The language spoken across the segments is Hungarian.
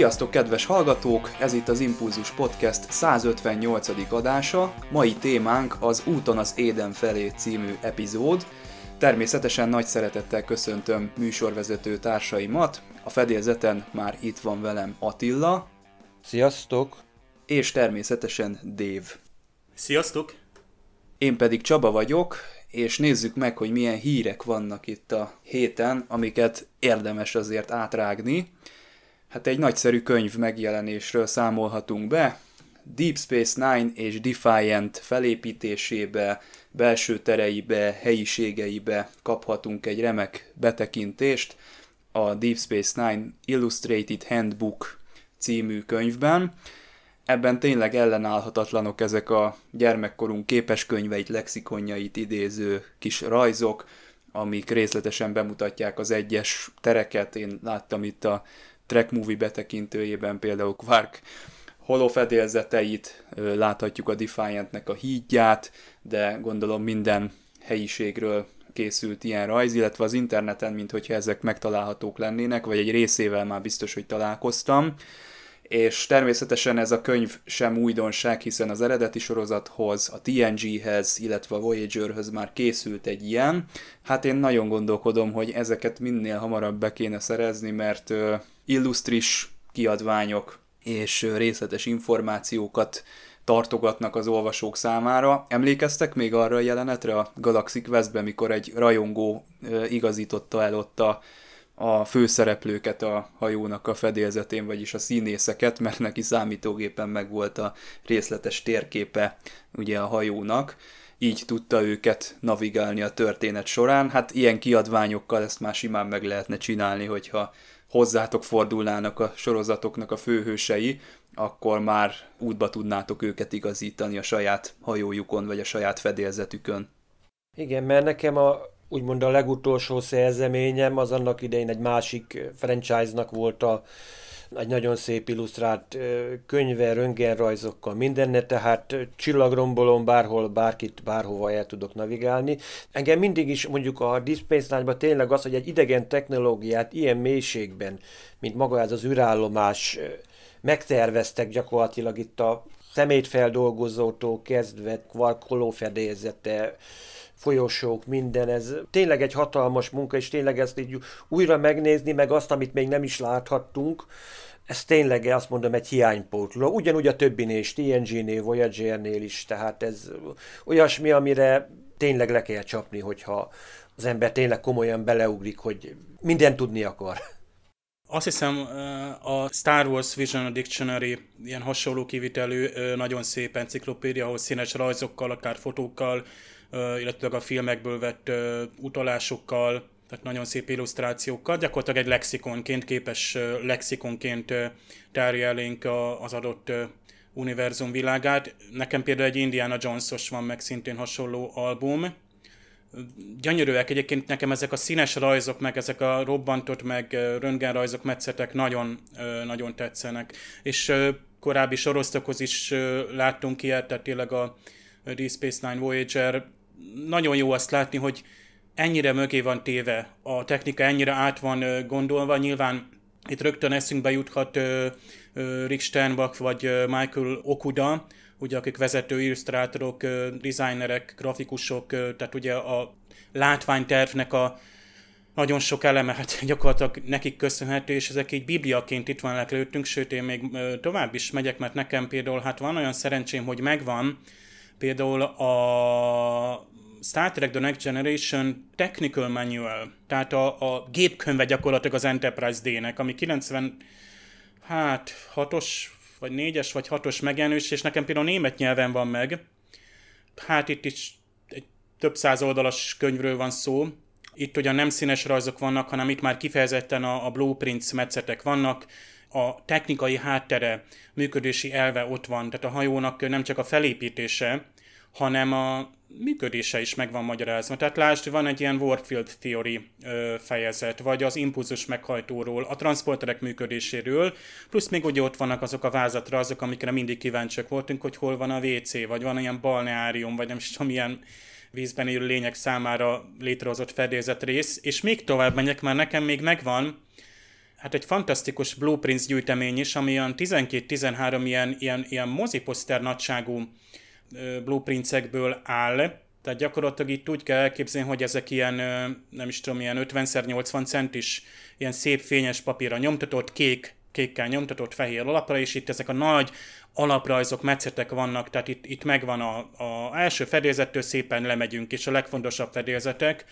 Sziasztok, kedves hallgatók! Ez itt az Impulzus Podcast 158. adása. Mai témánk az Úton az Éden felé című epizód. Természetesen nagy szeretettel köszöntöm műsorvezető társaimat. A fedélzeten már itt van velem Attila. Sziasztok! És természetesen Dave. Sziasztok! Én pedig Csaba vagyok, és nézzük meg, hogy milyen hírek vannak itt a héten, amiket érdemes azért átrágni. Hát egy nagyszerű könyv megjelenésről számolhatunk be. Deep Space Nine és Defiant felépítésébe, belső tereibe, helyiségeibe kaphatunk egy remek betekintést a Deep Space Nine Illustrated Handbook című könyvben. Ebben tényleg ellenállhatatlanok ezek a gyermekkorunk képeskönyveit, lexikonjait idéző kis rajzok, amik részletesen bemutatják az egyes tereket. Én láttam itt a track movie betekintőjében például Quark holofedélzeteit, láthatjuk a Defiantnek a hídját, de gondolom minden helyiségről készült ilyen rajz, illetve az interneten, mint hogyha ezek megtalálhatók lennének, vagy egy részével már biztos, hogy találkoztam. És természetesen ez a könyv sem újdonság, hiszen az eredeti sorozathoz, a TNG-hez, illetve a Voyager-höz már készült egy ilyen. Hát én nagyon gondolkodom, hogy ezeket minél hamarabb be kéne szerezni, mert illusztris kiadványok és részletes információkat tartogatnak az olvasók számára. Emlékeztek még arra a jelenetre a Galaxy Questben, mikor egy rajongó igazította el ott a, a főszereplőket a hajónak a fedélzetén, vagyis a színészeket, mert neki számítógépen megvolt a részletes térképe ugye a hajónak így tudta őket navigálni a történet során. Hát ilyen kiadványokkal ezt már simán meg lehetne csinálni, hogyha hozzátok fordulnának a sorozatoknak a főhősei, akkor már útba tudnátok őket igazítani a saját hajójukon, vagy a saját fedélzetükön. Igen, mert nekem a úgymond a legutolsó szerzeményem az annak idején egy másik franchise-nak volt a egy nagyon szép illusztrált könyve, röntgenrajzokkal, mindenne, tehát csillagrombolom bárhol, bárkit, bárhova el tudok navigálni. Engem mindig is mondjuk a Deep tényleg az, hogy egy idegen technológiát ilyen mélységben, mint maga ez az űrállomás, megterveztek gyakorlatilag itt a szemétfeldolgozótól kezdve kvarkoló fedélzete, folyosók, minden, ez tényleg egy hatalmas munka, és tényleg ezt így újra megnézni, meg azt, amit még nem is láthattunk, ez tényleg azt mondom egy hiánypótló. Ugyanúgy a többinél is, TNG-nél, Voyager-nél is, tehát ez olyasmi, amire tényleg le kell csapni, hogyha az ember tényleg komolyan beleugrik, hogy minden tudni akar. Azt hiszem a Star Wars Vision Dictionary ilyen hasonló kivitelű, nagyon szép enciklopédia, ahol színes rajzokkal, akár fotókkal, illetve a filmekből vett utalásokkal, tehát nagyon szép illusztrációkkal, gyakorlatilag egy lexikonként, képes lexikonként tárja elénk az adott univerzum világát. Nekem például egy Indiana Jones-os van meg szintén hasonló album. Gyönyörűek egyébként nekem ezek a színes rajzok, meg ezek a robbantott, meg röntgenrajzok, metszetek nagyon, nagyon tetszenek. És korábbi sorosztokhoz is láttunk ilyet, tehát tényleg a Deep Space Nine Voyager nagyon jó azt látni, hogy ennyire mögé van téve, a technika ennyire át van gondolva, nyilván itt rögtön eszünkbe juthat Rick Sternbach vagy Michael Okuda, ugye akik vezető illusztrátorok, designerek, grafikusok, tehát ugye a látványtervnek a nagyon sok eleme, hát gyakorlatilag nekik köszönhető, és ezek így bibliaként itt van előttünk, sőt én még tovább is megyek, mert nekem például hát van olyan szerencsém, hogy megvan például a Star Trek The Next Generation Technical Manual, tehát a, a gépkönyve gyakorlatilag az Enterprise D-nek, ami 90, hát 6-os, vagy 4-es, vagy 6-os megjelenés, és nekem például német nyelven van meg. Hát itt is egy több száz oldalas könyvről van szó. Itt ugyan nem színes rajzok vannak, hanem itt már kifejezetten a, a blueprints metszetek vannak, a technikai háttere, működési elve ott van, tehát a hajónak nem csak a felépítése, hanem a működése is meg van magyarázva. Tehát lásd, van egy ilyen Warfield Theory ö, fejezet, vagy az impulzus meghajtóról, a transporterek működéséről, plusz még ugye ott vannak azok a vázatra, azok, amikre mindig kíváncsiak voltunk, hogy hol van a WC, vagy van olyan balneárium, vagy nem is tudom, milyen vízben élő lények számára létrehozott fedélzet rész, és még tovább megyek, mert nekem még megvan, hát egy fantasztikus blueprints gyűjtemény is, ami olyan 12-13 ilyen, ilyen, ilyen moziposzter nagyságú blueprintsekből áll, tehát gyakorlatilag itt úgy kell elképzelni, hogy ezek ilyen, nem is tudom, ilyen 50x80 centis, ilyen szép fényes papírra nyomtatott, kék, kékkel nyomtatott fehér alapra, és itt ezek a nagy alaprajzok, metszetek vannak, tehát itt, itt megvan a, a első fedélzettől szépen lemegyünk, és a legfontosabb fedélzetek,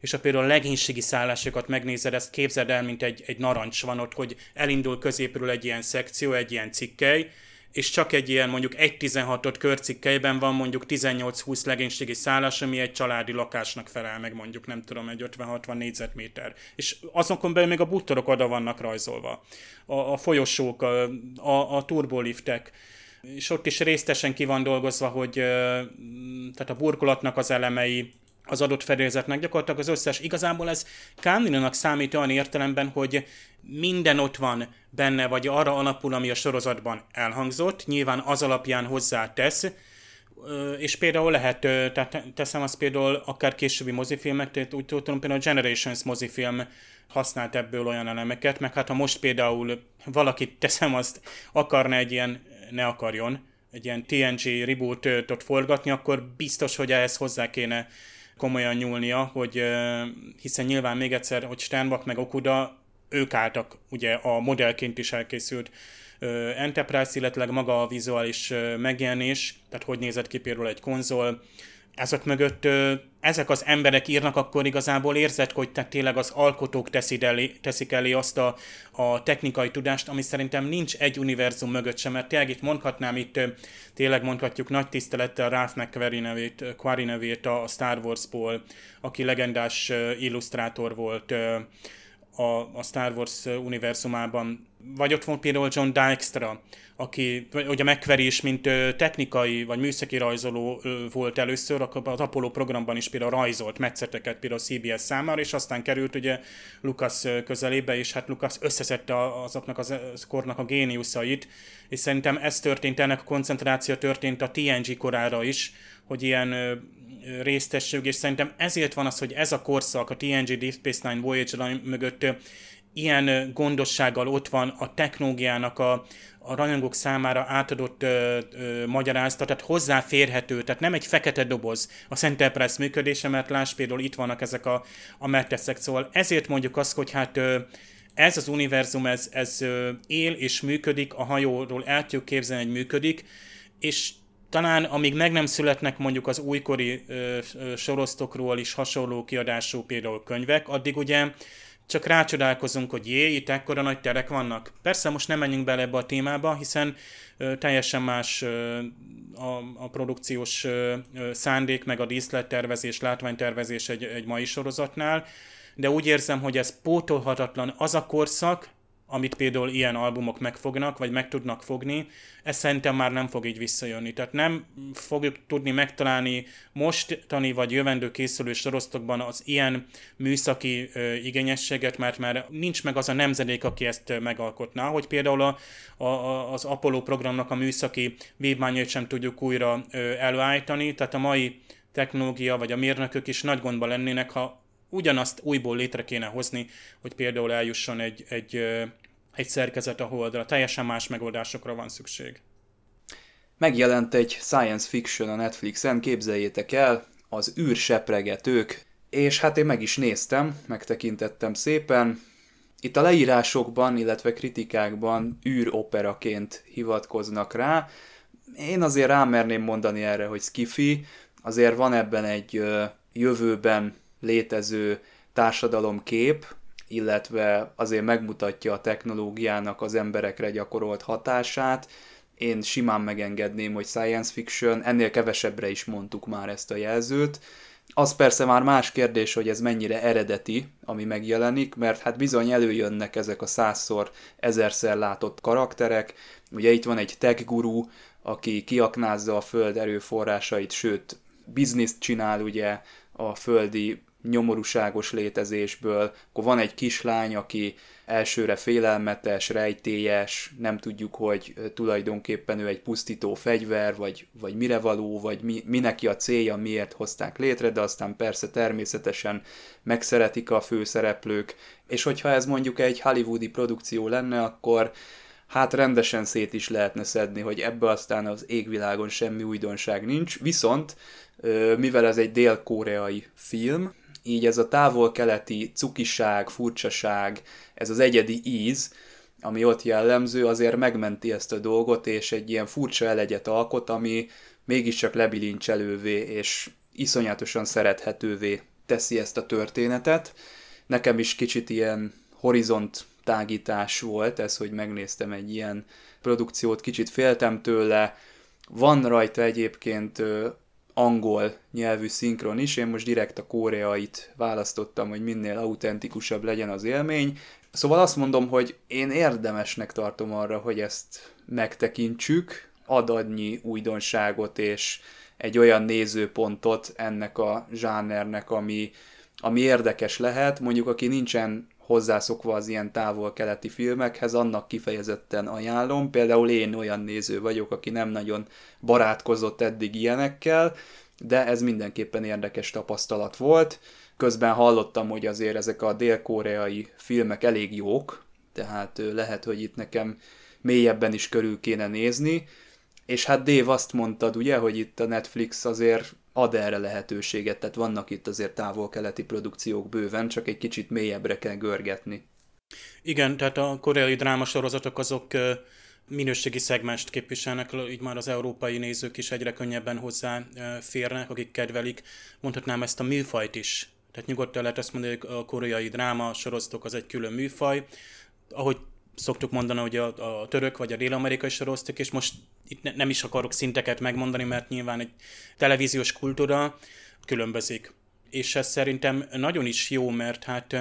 és a például a legénységi szállásokat megnézed, ezt képzeld el, mint egy, egy narancs van ott, hogy elindul középről egy ilyen szekció, egy ilyen cikkely, és csak egy ilyen mondjuk 1.16-ot körcikkelyben van mondjuk 18-20 legénységi szállás, ami egy családi lakásnak felel meg mondjuk, nem tudom, egy 50-60 négyzetméter. És azokon belül még a buttorok oda vannak rajzolva. A, a folyosók, a, a, a turboliftek, és ott is résztesen ki van dolgozva, hogy tehát a burkolatnak az elemei, az adott fedélzetnek, gyakorlatilag az összes. Igazából ez Kándinának számít olyan értelemben, hogy minden ott van benne, vagy arra alapul, ami a sorozatban elhangzott, nyilván az alapján hozzá tesz, és például lehet, tehát teszem azt például akár későbbi mozifilmek, tehát úgy tudom, például a Generations mozifilm használt ebből olyan elemeket, meg hát ha most például valaki teszem azt akarna egy ilyen, ne akarjon, egy ilyen TNG rebootot forgatni, akkor biztos, hogy ehhez hozzá kéne komolyan nyúlnia, hogy hiszen nyilván még egyszer, hogy Sternbach meg Okuda, ők álltak ugye a modellként is elkészült Enterprise, illetve maga a vizuális megjelenés, tehát hogy nézett ki például egy konzol, ezek mögött ezek az emberek írnak, akkor igazából érzed, hogy te tényleg az alkotók teszik elé, teszik elé azt a, a technikai tudást, ami szerintem nincs egy univerzum mögött sem, mert tényleg itt mondhatnám, itt tényleg mondhatjuk nagy tisztelettel Ralph McQuarrie nevét, Quarry nevét a Star Wars-ból, aki legendás illusztrátor volt a, a Star Wars univerzumában. Vagy ott volt például John Dykstra, aki ugye McQuarrie is, mint technikai vagy műszaki rajzoló volt először, akkor az Apollo programban is például rajzolt metszeteket például CBS számára, és aztán került ugye Lucas közelébe, és hát Lucas összeszedte azoknak az kornak a géniuszait, és szerintem ez történt, ennek a koncentráció történt a TNG korára is, hogy ilyen résztesség, és szerintem ezért van az, hogy ez a korszak, a TNG Deep Space Nine Voyager mögött ilyen gondossággal ott van a technológiának a, a rajongók számára átadott ö, ö, magyarázata, tehát hozzáférhető, tehát nem egy fekete doboz a Enterprise működése, mert láss például itt vannak ezek a, a metteszek, szóval ezért mondjuk azt, hogy hát ö, ez az univerzum, ez, ez ö, él és működik, a hajóról el tudjuk képzelni, hogy működik, és talán amíg meg nem születnek mondjuk az újkori ö, ö, sorosztokról is hasonló kiadású például könyvek, addig ugye csak rácsodálkozunk, hogy jé, itt ekkora nagy terek vannak. Persze most nem menjünk bele ebbe a témába, hiszen ö, teljesen más ö, a, a produkciós ö, szándék, meg a díszlettervezés, látványtervezés egy, egy mai sorozatnál, de úgy érzem, hogy ez pótolhatatlan az a korszak, amit például ilyen albumok megfognak, vagy meg tudnak fogni, ez szerintem már nem fog így visszajönni. Tehát nem fogjuk tudni megtalálni mostani vagy jövendő készülő sorosztokban az ilyen műszaki ö, igényességet, mert már nincs meg az a nemzedék, aki ezt megalkotná, hogy például a, a, az Apollo programnak a műszaki vívmányait sem tudjuk újra ö, előállítani, tehát a mai technológia vagy a mérnökök is nagy gondba lennének, ha ugyanazt újból létre kéne hozni, hogy például eljusson egy, egy, egy szerkezet a holdra. Teljesen más megoldásokra van szükség. Megjelent egy science fiction a Netflixen, képzeljétek el, az űrsepregetők, és hát én meg is néztem, megtekintettem szépen. Itt a leírásokban, illetve kritikákban űroperaként hivatkoznak rá. Én azért rámerném mondani erre, hogy skifi, azért van ebben egy jövőben létező társadalomkép, illetve azért megmutatja a technológiának az emberekre gyakorolt hatását. Én simán megengedném, hogy science fiction, ennél kevesebbre is mondtuk már ezt a jelzőt. Az persze már más kérdés, hogy ez mennyire eredeti, ami megjelenik, mert hát bizony előjönnek ezek a százszor, ezerszer látott karakterek. Ugye itt van egy tech guru, aki kiaknázza a föld erőforrásait, sőt, bizniszt csinál ugye a földi nyomorúságos létezésből, akkor van egy kislány, aki elsőre félelmetes, rejtélyes, nem tudjuk, hogy tulajdonképpen ő egy pusztító fegyver, vagy, vagy mire való, vagy mi, mi neki a célja, miért hozták létre, de aztán persze természetesen megszeretik a főszereplők, és hogyha ez mondjuk egy hollywoodi produkció lenne, akkor hát rendesen szét is lehetne szedni, hogy ebbe aztán az égvilágon semmi újdonság nincs, viszont mivel ez egy dél-koreai film, így ez a távol-keleti cukiság, furcsaság, ez az egyedi íz, ami ott jellemző, azért megmenti ezt a dolgot, és egy ilyen furcsa elegyet alkot, ami mégiscsak lebilincselővé és iszonyatosan szerethetővé teszi ezt a történetet. Nekem is kicsit ilyen horizont tágítás volt ez, hogy megnéztem egy ilyen produkciót, kicsit féltem tőle. Van rajta egyébként angol nyelvű szinkron is, én most direkt a koreait választottam, hogy minél autentikusabb legyen az élmény. Szóval azt mondom, hogy én érdemesnek tartom arra, hogy ezt megtekintsük, ad annyi újdonságot és egy olyan nézőpontot ennek a zsánernek, ami, ami érdekes lehet, mondjuk aki nincsen hozzászokva az ilyen távol-keleti filmekhez, annak kifejezetten ajánlom. Például én olyan néző vagyok, aki nem nagyon barátkozott eddig ilyenekkel, de ez mindenképpen érdekes tapasztalat volt. Közben hallottam, hogy azért ezek a dél-koreai filmek elég jók, tehát lehet, hogy itt nekem mélyebben is körül kéne nézni, és hát Dave azt mondtad, ugye, hogy itt a Netflix azért ad erre lehetőséget, tehát vannak itt azért távol-keleti produkciók bőven, csak egy kicsit mélyebbre kell görgetni. Igen, tehát a koreai drámasorozatok azok minőségi szegmest képviselnek, így már az európai nézők is egyre könnyebben hozzáférnek, akik kedvelik, mondhatnám ezt a műfajt is. Tehát nyugodtan lehet azt mondani, hogy a koreai dráma sorozatok az egy külön műfaj. Ahogy szoktuk mondani, hogy a, a török vagy a dél-amerikai sorosztok, és most itt ne, nem is akarok szinteket megmondani, mert nyilván egy televíziós kultúra különbözik. És ez szerintem nagyon is jó, mert hát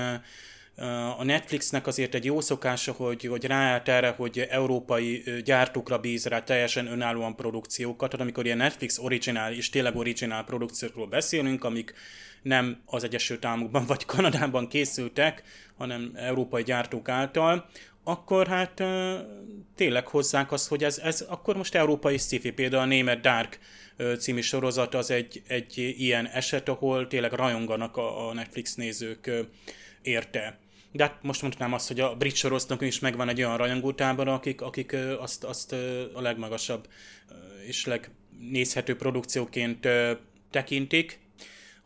a Netflixnek azért egy jó szokása, hogy, hogy ráállt erre, hogy európai gyártókra bíz rá teljesen önállóan produkciókat, tehát amikor ilyen Netflix originál és tényleg originál produkciókról beszélünk, amik nem az Egyesült Államokban vagy Kanadában készültek, hanem európai gyártók által, akkor hát tényleg hozzák azt, hogy ez, ez akkor most európai sci például a német Dark című sorozat az egy, egy ilyen eset, ahol tényleg rajonganak a, a Netflix nézők érte. De hát most mondhatnám azt, hogy a brit sorozatnak is megvan egy olyan rajongótábor, akik, akik azt, azt a legmagasabb és legnézhető produkcióként tekintik,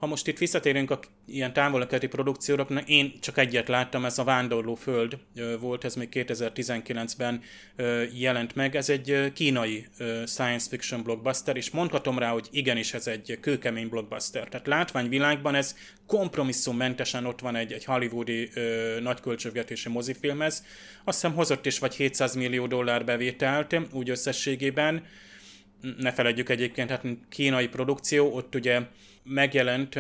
ha most itt visszatérünk a ilyen távolakati produkcióra, én csak egyet láttam, ez a Vándorló Föld volt, ez még 2019-ben jelent meg. Ez egy kínai science fiction blockbuster, és mondhatom rá, hogy igenis ez egy kőkemény blockbuster. Tehát látványvilágban ez kompromisszummentesen ott van egy, egy hollywoodi nagyköltségvetési mozifilmhez. Azt hiszem hozott is vagy 700 millió dollár bevételt úgy összességében. Ne feledjük egyébként, hát kínai produkció, ott ugye megjelent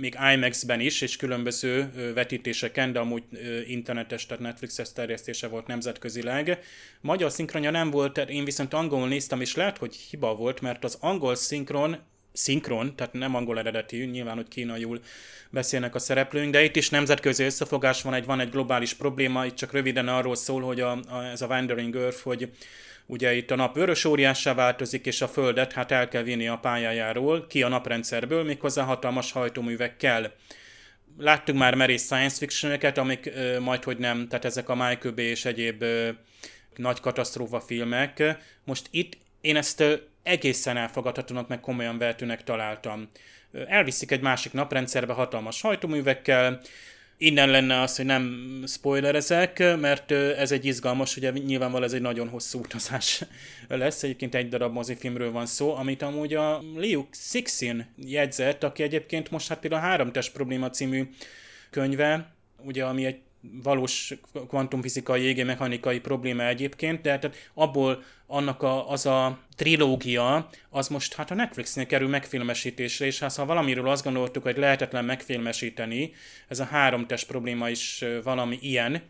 még IMAX-ben is, és különböző vetítéseken, de amúgy internetes, tehát Netflixes terjesztése volt nemzetközileg. Magyar szinkronja nem volt, én viszont angolul néztem, és lehet, hogy hiba volt, mert az angol szinkron szinkron, tehát nem angol eredeti, nyilván, hogy kínaiul beszélnek a szereplőink, de itt is nemzetközi összefogás van, egy, van egy globális probléma, itt csak röviden arról szól, hogy a, a, ez a Wandering Earth, hogy Ugye itt a nap vörös óriássá változik, és a Földet hát el kell vinni a pályájáról, ki a naprendszerből, méghozzá hatalmas hajtóművekkel. Láttunk már merész science fiction amik ö, majd hogy nem, tehát ezek a Michael Bay és egyéb ö, nagy katasztrófa filmek. Most itt én ezt ö, egészen elfogadhatónak, meg komolyan vehetőnek találtam. Elviszik egy másik naprendszerbe hatalmas hajtóművekkel, innen lenne az, hogy nem spoilerezek, mert ez egy izgalmas, ugye nyilvánvalóan ez egy nagyon hosszú utazás lesz, egyébként egy darab mozifilmről van szó, amit amúgy a Liu Sixin jegyzett, aki egyébként most hát például a Három test probléma című könyve, ugye ami egy valós kvantumfizikai, égémechanikai probléma egyébként, de tehát abból annak a, az a trilógia, az most hát a Netflixnél kerül megfilmesítésre, és hát ha valamiről azt gondoltuk, hogy lehetetlen megfilmesíteni, ez a három test probléma is valami ilyen,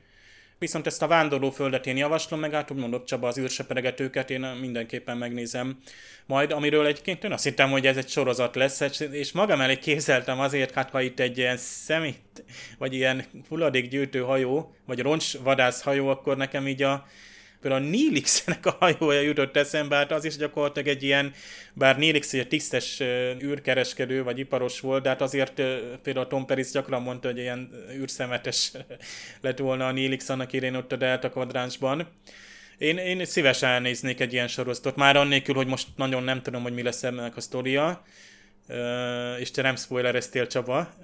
Viszont ezt a vándorló földet én javaslom, meg hát mondott Csaba az űrseperegetőket, én mindenképpen megnézem majd, amiről egyébként én azt hittem, hogy ez egy sorozat lesz, és magam elé képzeltem azért, hát ha itt egy ilyen szemét, vagy ilyen hulladékgyűjtő hajó, vagy roncsvadász hajó, akkor nekem így a például a Nilixnek a hajója jutott eszembe, hát az is gyakorlatilag egy ilyen, bár Nilix egy tisztes űrkereskedő vagy iparos volt, de hát azért például Tom Peris gyakran mondta, hogy ilyen űrszemetes lett volna a Nilix annak idén ott a Delta kvadránsban. Én, én szívesen elnéznék egy ilyen sorozatot, már annélkül, hogy most nagyon nem tudom, hogy mi lesz ennek a sztoria, és te nem spoilereztél Csaba,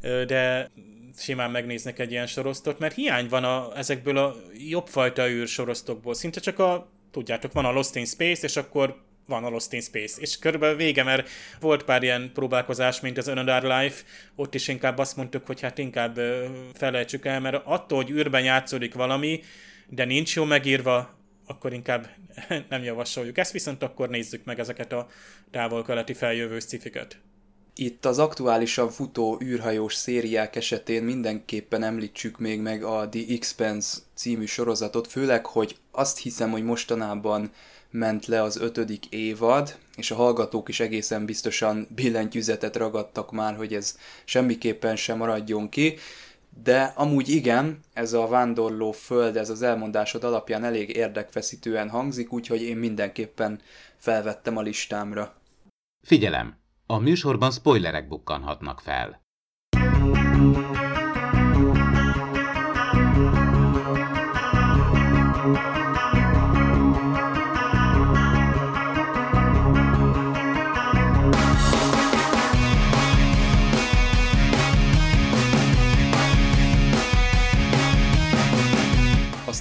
de simán megnéznek egy ilyen sorosztot, mert hiány van a, ezekből a jobbfajta űrsorosztokból. Szinte csak a, tudjátok, van a Lost in Space, és akkor van a Lost in Space. És körülbelül vége, mert volt pár ilyen próbálkozás, mint az Another Life, ott is inkább azt mondtuk, hogy hát inkább felejtsük el, mert attól, hogy űrben játszódik valami, de nincs jó megírva, akkor inkább nem javasoljuk ezt, viszont akkor nézzük meg ezeket a távol-keleti feljövő scifiket. Itt az aktuálisan futó űrhajós szériák esetén mindenképpen említsük még meg a The Expense című sorozatot, főleg, hogy azt hiszem, hogy mostanában ment le az ötödik évad, és a hallgatók is egészen biztosan billentyűzetet ragadtak már, hogy ez semmiképpen sem maradjon ki. De amúgy igen, ez a vándorló föld, ez az elmondásod alapján elég érdekfeszítően hangzik, úgyhogy én mindenképpen felvettem a listámra. Figyelem! A műsorban spoilerek bukkanhatnak fel.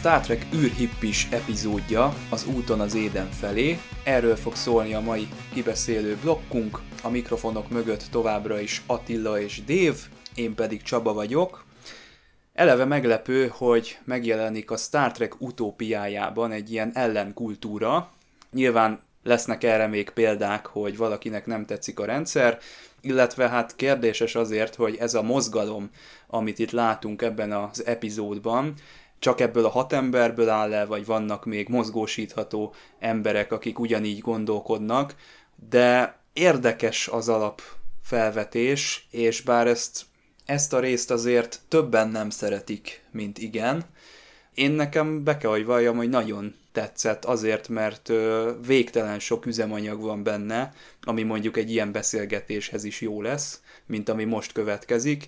Star Trek űrhippis epizódja az úton az éden felé. Erről fog szólni a mai kibeszélő blokkunk. A mikrofonok mögött továbbra is Attila és Dév, én pedig Csaba vagyok. Eleve meglepő, hogy megjelenik a Star Trek utópiájában egy ilyen ellenkultúra. Nyilván lesznek erre még példák, hogy valakinek nem tetszik a rendszer, illetve hát kérdéses azért, hogy ez a mozgalom, amit itt látunk ebben az epizódban, csak ebből a hat emberből áll el, vagy vannak még mozgósítható emberek, akik ugyanígy gondolkodnak, de érdekes az alap felvetés, és bár ezt, ezt a részt azért többen nem szeretik, mint igen, én nekem be kell, hogy valljam, hogy nagyon tetszett azért, mert végtelen sok üzemanyag van benne, ami mondjuk egy ilyen beszélgetéshez is jó lesz, mint ami most következik,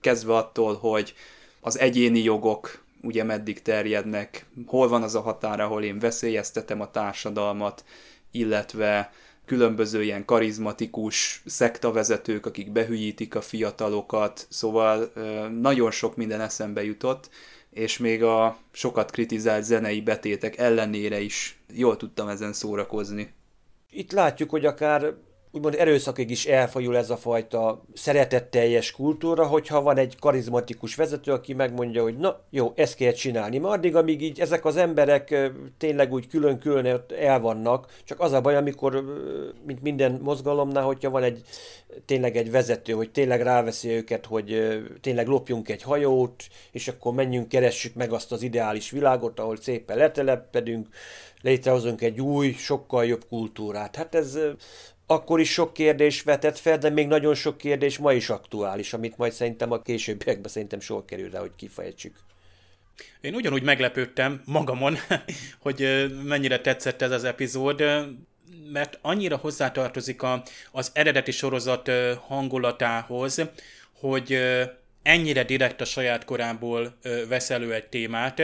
kezdve attól, hogy az egyéni jogok ugye meddig terjednek, hol van az a határ, ahol én veszélyeztetem a társadalmat, illetve különböző ilyen karizmatikus szektavezetők, akik behülyítik a fiatalokat, szóval nagyon sok minden eszembe jutott, és még a sokat kritizált zenei betétek ellenére is jól tudtam ezen szórakozni. Itt látjuk, hogy akár úgymond erőszakig is elfajul ez a fajta szeretetteljes kultúra, hogyha van egy karizmatikus vezető, aki megmondja, hogy na jó, ezt kell csinálni. Ma addig, amíg így ezek az emberek tényleg úgy külön-külön el vannak, csak az a baj, amikor, mint minden mozgalomnál, hogyha van egy tényleg egy vezető, hogy tényleg ráveszi őket, hogy tényleg lopjunk egy hajót, és akkor menjünk, keressük meg azt az ideális világot, ahol szépen letelepedünk, létrehozunk egy új, sokkal jobb kultúrát. Hát ez akkor is sok kérdés vetett fel, de még nagyon sok kérdés ma is aktuális, amit majd szerintem a későbbiekben szerintem sor kerül rá, hogy kifejtsük. Én ugyanúgy meglepődtem magamon, hogy mennyire tetszett ez az epizód, mert annyira hozzátartozik a, az eredeti sorozat hangulatához, hogy ennyire direkt a saját korából vesz elő egy témát,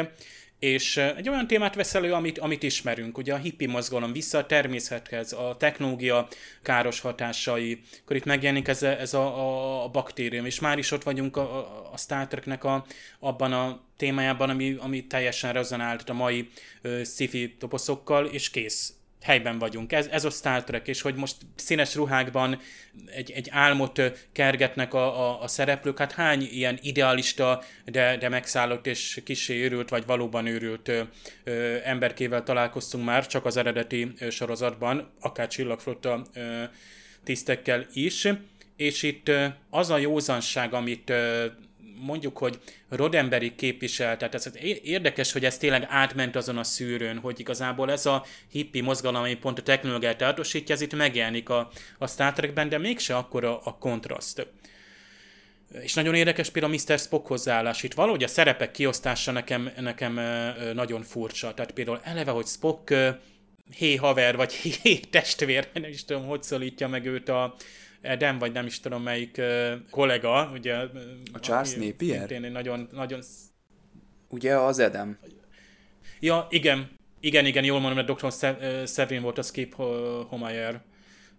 és egy olyan témát vesz elő, amit, amit ismerünk, ugye a hippi mozgalom vissza a természethez, a technológia káros hatásai, akkor itt megjelenik ez, a, ez a, a, a baktérium, és már is ott vagyunk a, a Star Treknek a, abban a témájában, ami, ami teljesen rezonált a mai uh, sci-fi toposzokkal, és kész helyben vagyunk. Ez, ez a Star Trek, és hogy most színes ruhákban egy, egy álmot kergetnek a, a, a szereplők, hát hány ilyen idealista, de, de megszállott és kisé őrült, vagy valóban őrült ö, ö, emberkével találkoztunk már, csak az eredeti ö, sorozatban, akár csillagflotta ö, tisztekkel is, és itt ö, az a józanság, amit ö, mondjuk, hogy Rodemberi képvisel, tehát ez érdekes, hogy ez tényleg átment azon a szűrőn, hogy igazából ez a hippi mozgalom, ami pont a technológiát átosítja, ez itt megjelenik a, a Star Trekben, de mégse akkora a kontraszt. És nagyon érdekes például a Mr. Spock hozzáállás. Itt valahogy a szerepek kiosztása nekem, nekem nagyon furcsa. Tehát például eleve, hogy Spock hé haver, vagy hé testvér, nem is tudom, hogy szólítja meg őt a Edem, vagy nem is tudom melyik kollega, ugye. A Charles Napier? Nagyon, nagyon... Ugye az Edem? Ja, igen, igen, igen, jól mondom, mert Dr. Severin volt a Skip Homeyer,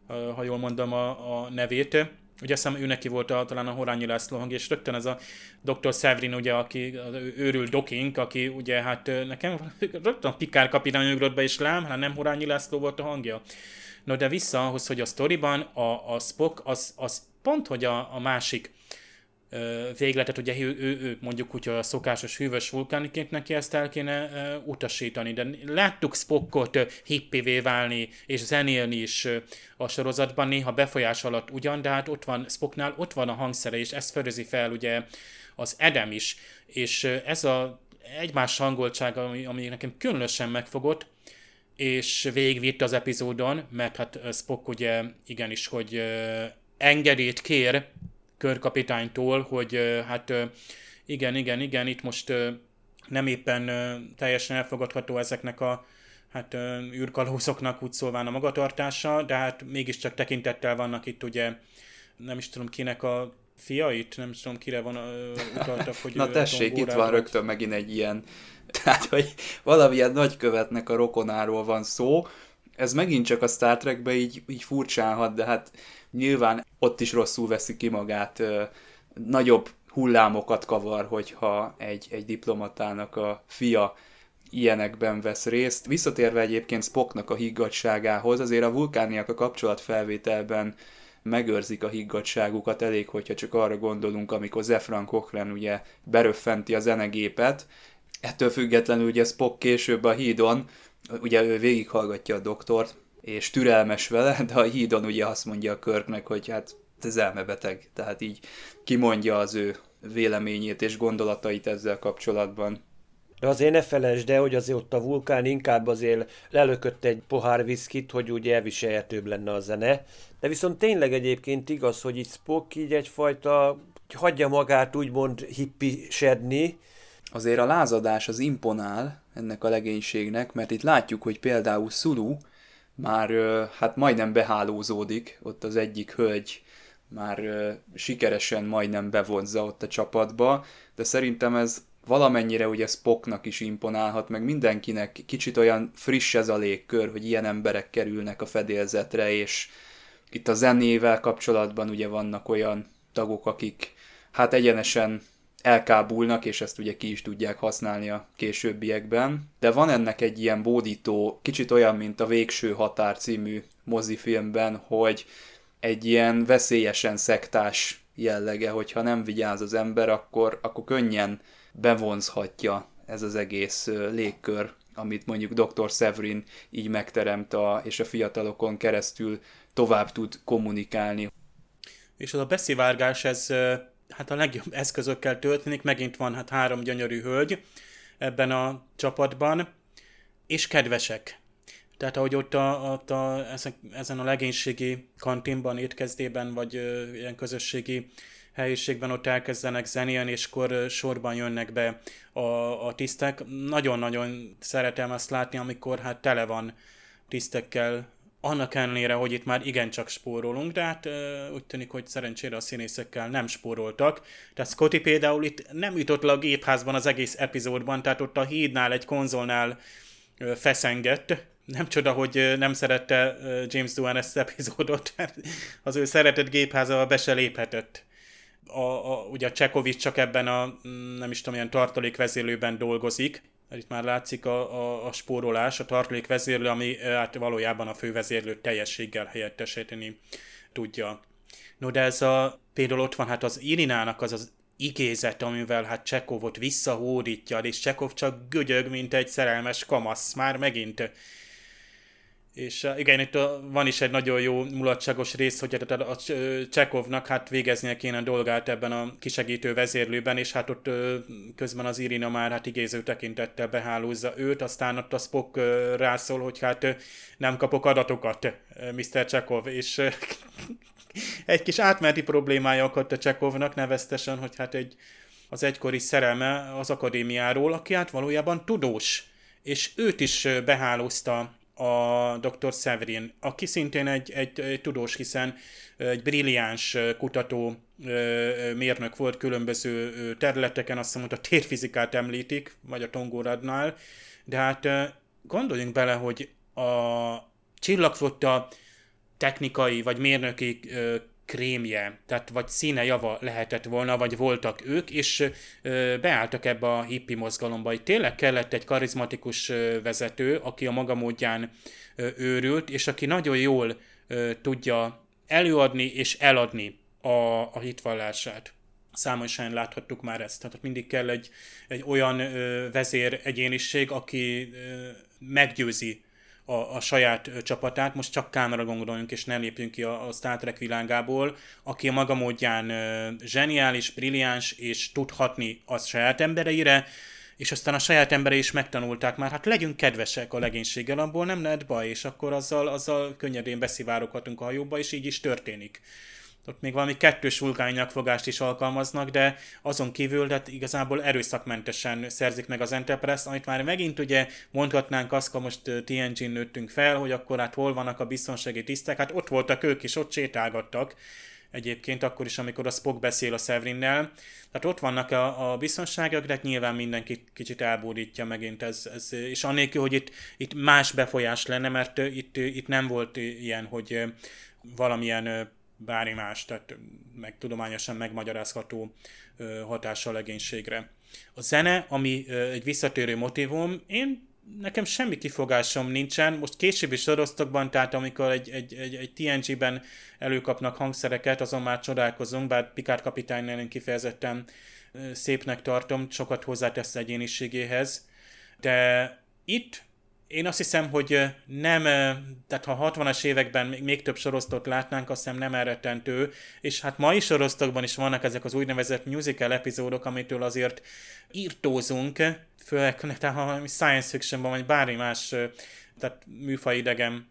ha jól mondom a, a nevét Ugye azt hiszem ő neki volt a, talán a Horányi László hang, és rögtön ez a Dr. Severin, ugye, aki az őrült Dokink, aki ugye hát nekem rögtön a Pikár kapitány ugrott be, és lám, hát nem Horányi László volt a hangja. No de vissza ahhoz, hogy a sztoriban a, a Spock az, az pont, hogy a, a másik végletet, ugye ő, ő, ő mondjuk úgy a szokásos hűvös vulkániként neki ezt el kéne uh, utasítani, de láttuk Spockot uh, hippivé válni és zenélni is uh, a sorozatban, néha befolyás alatt ugyan, de hát ott van Spocknál, ott van a hangszere, és ezt fedezi fel ugye az Edem is, és uh, ez a egymás hangoltság, ami, ami nekem különösen megfogott, és végigvitt az epizódon, mert hát Spock ugye igenis, hogy engedélyt kér körkapitánytól, hogy hát igen, igen, igen, itt most nem éppen teljesen elfogadható ezeknek a hát űrkalózoknak úgy szólván a magatartása, de hát mégiscsak tekintettel vannak itt ugye, nem is tudom kinek a fiait, nem is tudom kire van utaltak, hogy Na tessék, itt van rögtön megint egy ilyen, tehát hogy valamilyen nagykövetnek a rokonáról van szó, ez megint csak a Star Trekbe így, így furcsálhat, de hát nyilván ott is rosszul veszi ki magát, nagyobb hullámokat kavar, hogyha egy, egy diplomatának a fia ilyenekben vesz részt. Visszatérve egyébként Spocknak a higgadságához, azért a vulkániak a kapcsolatfelvételben megőrzik a higgadságukat, elég, hogyha csak arra gondolunk, amikor Zefran Cochrane ugye beröffenti a zenegépet, ettől függetlenül ugye Spock később a hídon, ugye ő végighallgatja a doktort, és türelmes vele, de a hídon ugye azt mondja a Körknek, hogy hát ez elmebeteg, tehát így kimondja az ő véleményét és gondolatait ezzel kapcsolatban. De azért ne felejtsd el, hogy azért ott a vulkán inkább azért lelökött egy pohár viszkit, hogy úgy elviselhetőbb lenne a zene. De viszont tényleg egyébként igaz, hogy itt Spock így egyfajta hagyja magát úgymond hippisedni. Azért a lázadás az imponál ennek a legénységnek, mert itt látjuk, hogy például Sulu már hát majdnem behálózódik, ott az egyik hölgy már sikeresen majdnem bevonza ott a csapatba, de szerintem ez valamennyire ugye Spocknak is imponálhat, meg mindenkinek kicsit olyan friss ez a légkör, hogy ilyen emberek kerülnek a fedélzetre, és itt a zenével kapcsolatban ugye vannak olyan tagok, akik hát egyenesen elkábulnak, és ezt ugye ki is tudják használni a későbbiekben. De van ennek egy ilyen bódító, kicsit olyan, mint a Végső Határ című mozifilmben, hogy egy ilyen veszélyesen szektás jellege, hogyha nem vigyáz az ember, akkor, akkor könnyen bevonzhatja ez az egész légkör, amit mondjuk Dr. Severin így megteremt, a, és a fiatalokon keresztül tovább tud kommunikálni. És az a beszivárgás, ez hát a legjobb eszközökkel történik, megint van hát három gyönyörű hölgy ebben a csapatban, és kedvesek. Tehát ahogy ott a, ott a, ezen a legénységi kantinban, étkezdében, vagy ilyen közösségi helyiségben ott elkezdenek zenélni, és akkor sorban jönnek be a, a tisztek. Nagyon-nagyon szeretem azt látni, amikor hát tele van tisztekkel annak ellenére, hogy itt már igencsak spórolunk, de hát úgy tűnik, hogy szerencsére a színészekkel nem spóroltak. Tehát Scotty például itt nem jutott le a gépházban az egész epizódban, tehát ott a hídnál, egy konzolnál feszengett. Nem csoda, hogy nem szerette James Doohan ezt az epizódot, az ő szeretett gépházával be se léphetett. A, a, ugye a Csekovics csak ebben a, mm, nem is tudom, ilyen tartalékvezélőben dolgozik, itt már látszik a, a, a spórolás, a tartalék vezérlő, ami hát valójában a fővezérlőt teljességgel helyettesíteni tudja. No, de ez a, például ott van hát az Irinának az az igézet, amivel hát Csekovot visszahódítja, és Csekov csak gögyög, mint egy szerelmes kamasz, már megint. És igen, itt van is egy nagyon jó mulatságos rész, hogy hát a Csekovnak hát végeznie kéne a dolgát ebben a kisegítő vezérlőben, és hát ott közben az Irina már hát igéző tekintettel behálózza őt, aztán ott a Spock rászól, hogy hát nem kapok adatokat, Mr. Csekov, és egy kis átmeneti problémája akadt a Csekovnak, neveztesen, hogy hát egy, az egykori szerelme az akadémiáról, aki hát valójában tudós, és őt is behálózta a dr. Severin, aki szintén egy, egy, egy tudós, hiszen egy brilliáns kutató mérnök volt különböző területeken, azt mondta, a térfizikát említik, vagy a Tongóradnál, de hát gondoljunk bele, hogy a csillagflotta technikai vagy mérnöki krémje, tehát vagy színe java lehetett volna, vagy voltak ők, és ö, beálltak ebbe a hippi mozgalomba. Itt tényleg kellett egy karizmatikus ö, vezető, aki a maga módján ö, őrült, és aki nagyon jól ö, tudja előadni és eladni a, a hitvallását. Számos helyen láthattuk már ezt. Tehát mindig kell egy, egy olyan ö, vezér egyéniség, aki ö, meggyőzi a, a saját csapatát, most csak Kánra gondoljunk, és ne lépjünk ki a, a Star Trek világából, aki a maga módján zseniális, brilliáns, és tudhatni a saját embereire, és aztán a saját emberei is megtanulták már, hát legyünk kedvesek a legénységgel, abból nem lehet baj, és akkor azzal, azzal könnyedén beszivároghatunk a hajóba, és így is történik ott még valami kettős vulkánynyakfogást is alkalmaznak, de azon kívül hát igazából erőszakmentesen szerzik meg az Enterprise, amit már megint ugye mondhatnánk azt, ha most TNG-n nőttünk fel, hogy akkor hát hol vannak a biztonsági tisztek, hát ott voltak ők is, ott sétálgattak, egyébként akkor is, amikor a Spock beszél a Severinnel. Tehát ott vannak a, a biztonságok, de hát nyilván mindenki kicsit elbúrítja megint ez, ez és annélkül, hogy itt, itt más befolyás lenne, mert itt, itt nem volt ilyen, hogy valamilyen bármi más, tehát meg tudományosan megmagyarázható hatása a legénységre. A zene, ami egy visszatérő motivum, én nekem semmi kifogásom nincsen. Most későbbi soroztokban, tehát amikor egy, egy, egy, egy TNG-ben előkapnak hangszereket, azon már csodálkozunk, bár Picard kapitánynál én kifejezetten szépnek tartom, sokat hozzátesz egyéniségéhez. De itt én azt hiszem, hogy nem, tehát ha 60-as években még több sorosztot látnánk, azt hiszem nem elrettentő, és hát mai sorosztokban is vannak ezek az úgynevezett musical epizódok, amitől azért írtózunk, főleg ha science fictionban, vagy bármi más, tehát műfajidegen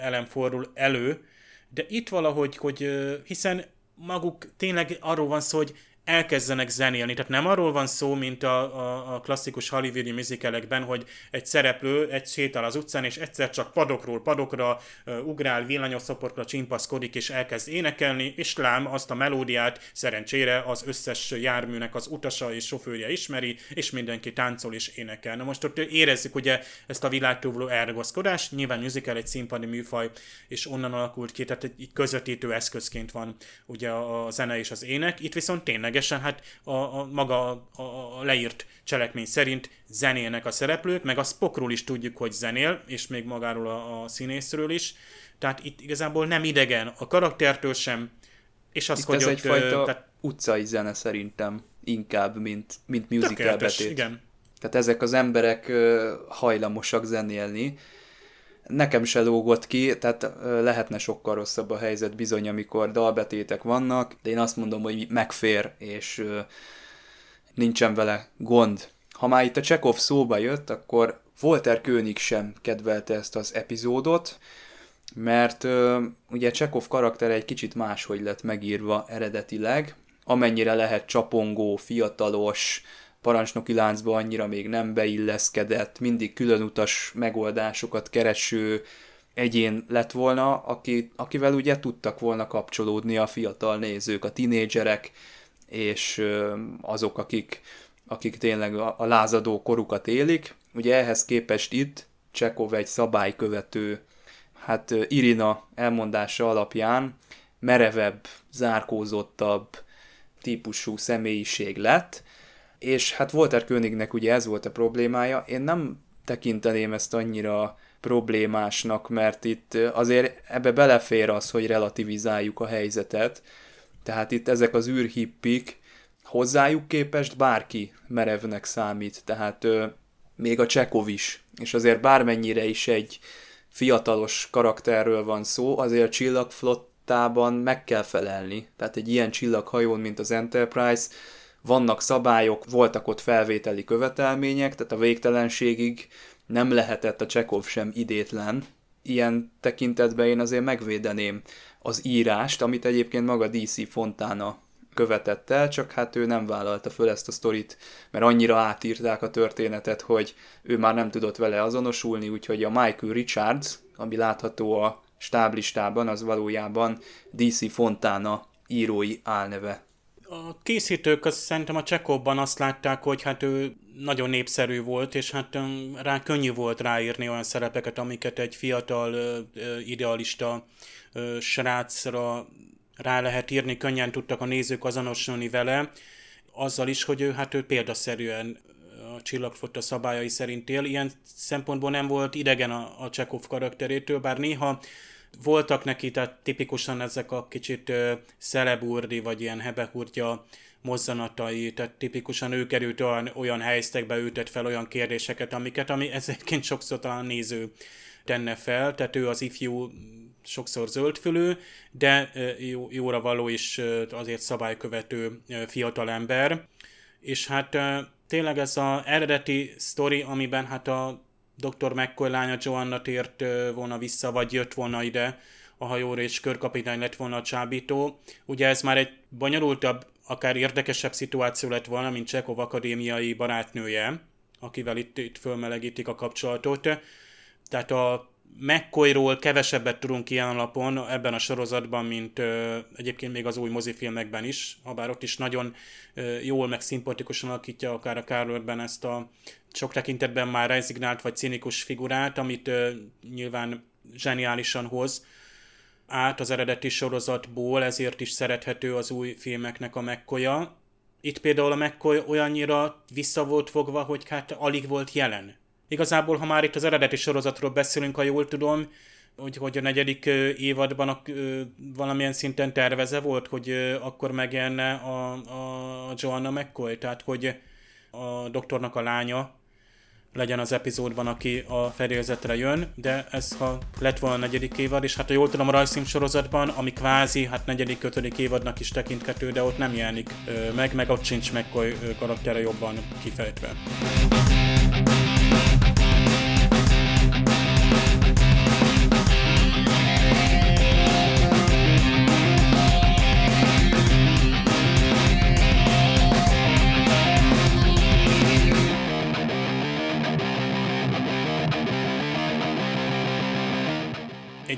elem fordul elő, de itt valahogy, hogy hiszen maguk tényleg arról van szó, hogy elkezdenek zenélni. Tehát nem arról van szó, mint a, a, a klasszikus hollywoodi musicalekben, hogy egy szereplő egy sétál az utcán, és egyszer csak padokról padokra uh, ugrál, villanyosszoportra csimpaszkodik, és elkezd énekelni, és lám azt a melódiát szerencsére az összes járműnek az utasa és sofőrje ismeri, és mindenki táncol és énekel. Na most ott érezzük ugye ezt a világtúvló elragaszkodást, nyilván musical egy színpadi műfaj, és onnan alakult ki, tehát egy közvetítő eszközként van ugye a zene és az ének. Itt viszont tényleg ténylegesen hát a, a maga a, a leírt cselekmény szerint zenélnek a szereplők, meg a Spockról is tudjuk, hogy zenél, és még magáról a, a színészről is. Tehát itt igazából nem idegen a karaktertől sem, és az, itt hogy ez ott, egyfajta tehát... utcai zene szerintem inkább, mint, mint musical betét. igen. Tehát ezek az emberek hajlamosak zenélni, Nekem se lógott ki, tehát lehetne sokkal rosszabb a helyzet bizony, amikor dalbetétek vannak, de én azt mondom, hogy megfér, és nincsen vele gond. Ha már itt a Csekov szóba jött, akkor Walter König sem kedvelte ezt az epizódot, mert ugye Csekov karaktere egy kicsit máshogy lett megírva eredetileg, amennyire lehet csapongó, fiatalos, parancsnoki láncba annyira még nem beilleszkedett, mindig különutas megoldásokat kereső egyén lett volna, aki, akivel ugye tudtak volna kapcsolódni a fiatal nézők, a tinédzserek, és azok, akik, akik tényleg a, a lázadó korukat élik. Ugye ehhez képest itt Csekov egy szabálykövető, hát Irina elmondása alapján merevebb, zárkózottabb típusú személyiség lett, és hát Walter Könignek ugye ez volt a problémája. Én nem tekinteném ezt annyira problémásnak, mert itt azért ebbe belefér az, hogy relativizáljuk a helyzetet. Tehát itt ezek az űrhippik hozzájuk képest bárki merevnek számít, tehát ö, még a Csekov is, és azért bármennyire is egy fiatalos karakterről van szó, azért csillagflottában meg kell felelni. Tehát egy ilyen csillaghajón, mint az Enterprise, vannak szabályok, voltak ott felvételi követelmények, tehát a végtelenségig nem lehetett a Csekov sem idétlen. Ilyen tekintetben én azért megvédeném az írást, amit egyébként maga DC Fontana követett el, csak hát ő nem vállalta föl ezt a sztorit, mert annyira átírták a történetet, hogy ő már nem tudott vele azonosulni, úgyhogy a Michael Richards, ami látható a stáblistában, az valójában DC Fontana írói álneve. A készítők azt szerintem a Csekobban azt látták, hogy hát ő nagyon népszerű volt, és hát rá könnyű volt ráírni olyan szerepeket, amiket egy fiatal idealista srácra rá lehet írni, könnyen tudtak a nézők azonosulni vele, azzal is, hogy ő, hát ő példaszerűen a csillagfotta szabályai szerint él. Ilyen szempontból nem volt idegen a, a Csekov karakterétől, bár néha voltak neki, tehát tipikusan ezek a kicsit uh, szeleburdi, vagy ilyen hebehurtja mozzanatai, tehát tipikusan ő került olyan, olyan helyzetekbe, ütött fel olyan kérdéseket, amiket, ami ezekként sokszor talán néző tenne fel, tehát ő az ifjú sokszor zöldfülő, de jó, jóra való is azért szabálykövető fiatalember. És hát tényleg ez az eredeti sztori, amiben hát a Dr. McCoy lánya Joanna tért volna vissza, vagy jött volna ide a hajóra, és körkapitány lett volna a csábító. Ugye ez már egy bonyolultabb, akár érdekesebb szituáció lett volna, mint Csekov akadémiai barátnője, akivel itt, itt fölmelegítik a kapcsolatot. Tehát a McCoyról kevesebbet tudunk ilyen alapon ebben a sorozatban, mint ö, egyébként még az új mozifilmekben is, ha bár ott is nagyon ö, jól meg szimpatikusan alakítja akár a Carl ezt a sok tekintetben már rezignált vagy cinikus figurát, amit ö, nyilván zseniálisan hoz át az eredeti sorozatból, ezért is szerethető az új filmeknek a mekkoja. Itt például a McCoy olyannyira vissza volt fogva, hogy hát alig volt jelen Igazából, ha már itt az eredeti sorozatról beszélünk, ha jól tudom, hogy, hogy a negyedik évadban a, valamilyen szinten terveze volt, hogy akkor megjelenne a, a Joanna McCoy, tehát hogy a doktornak a lánya legyen az epizódban, aki a fedélzetre jön, de ez ha lett volna a negyedik évad, és hát ha jól tudom a rajzfilm sorozatban, ami kvázi, hát negyedik, ötödik évadnak is tekinthető, de ott nem jelenik meg, meg ott sincs McCoy karaktere jobban kifejtve.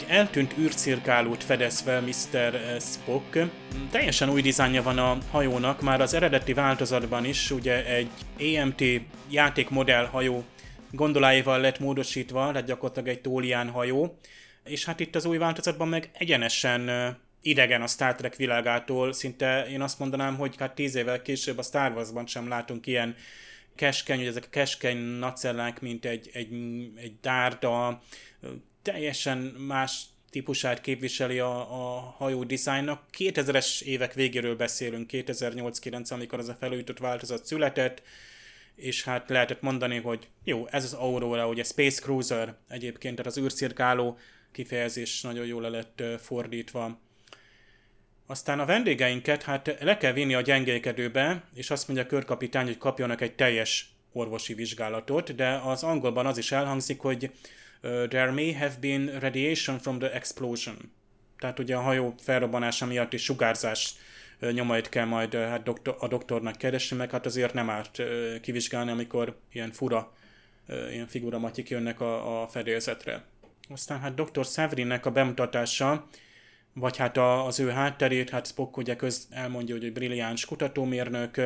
Eltűnt űrcirkálót fedez fel Mr. Spock. Teljesen új dizájnja van a hajónak, már az eredeti változatban is, ugye egy EMT játékmodell hajó gondoláival lett módosítva, tehát gyakorlatilag egy Tólián hajó, és hát itt az új változatban meg egyenesen idegen a Star Trek világától, szinte én azt mondanám, hogy hát tíz évvel később a Star Wars-ban sem látunk ilyen keskeny, hogy ezek a keskeny nacellák, mint egy, egy, egy dárda, teljesen más típusát képviseli a, a hajó dizájnnak. 2000-es évek végéről beszélünk, 2008-9, amikor az a felújított változat született, és hát lehetett mondani, hogy jó, ez az Aurora, ugye Space Cruiser egyébként, tehát az űrcirkáló kifejezés nagyon jól le lett fordítva. Aztán a vendégeinket hát le kell vinni a gyengékedőbe, és azt mondja a körkapitány, hogy kapjanak egy teljes orvosi vizsgálatot, de az angolban az is elhangzik, hogy there may have been radiation from the explosion. Tehát ugye a hajó felrobbanása miatt is sugárzás nyomait kell majd hát doktor, a doktornak keresni, meg hát azért nem árt kivizsgálni, amikor ilyen fura, ilyen figura matyik jönnek a, a fedélzetre. Aztán hát dr. Severinnek a bemutatása, vagy hát a, az ő hátterét, hát Spock ugye köz elmondja, hogy egy brilliáns kutatómérnök,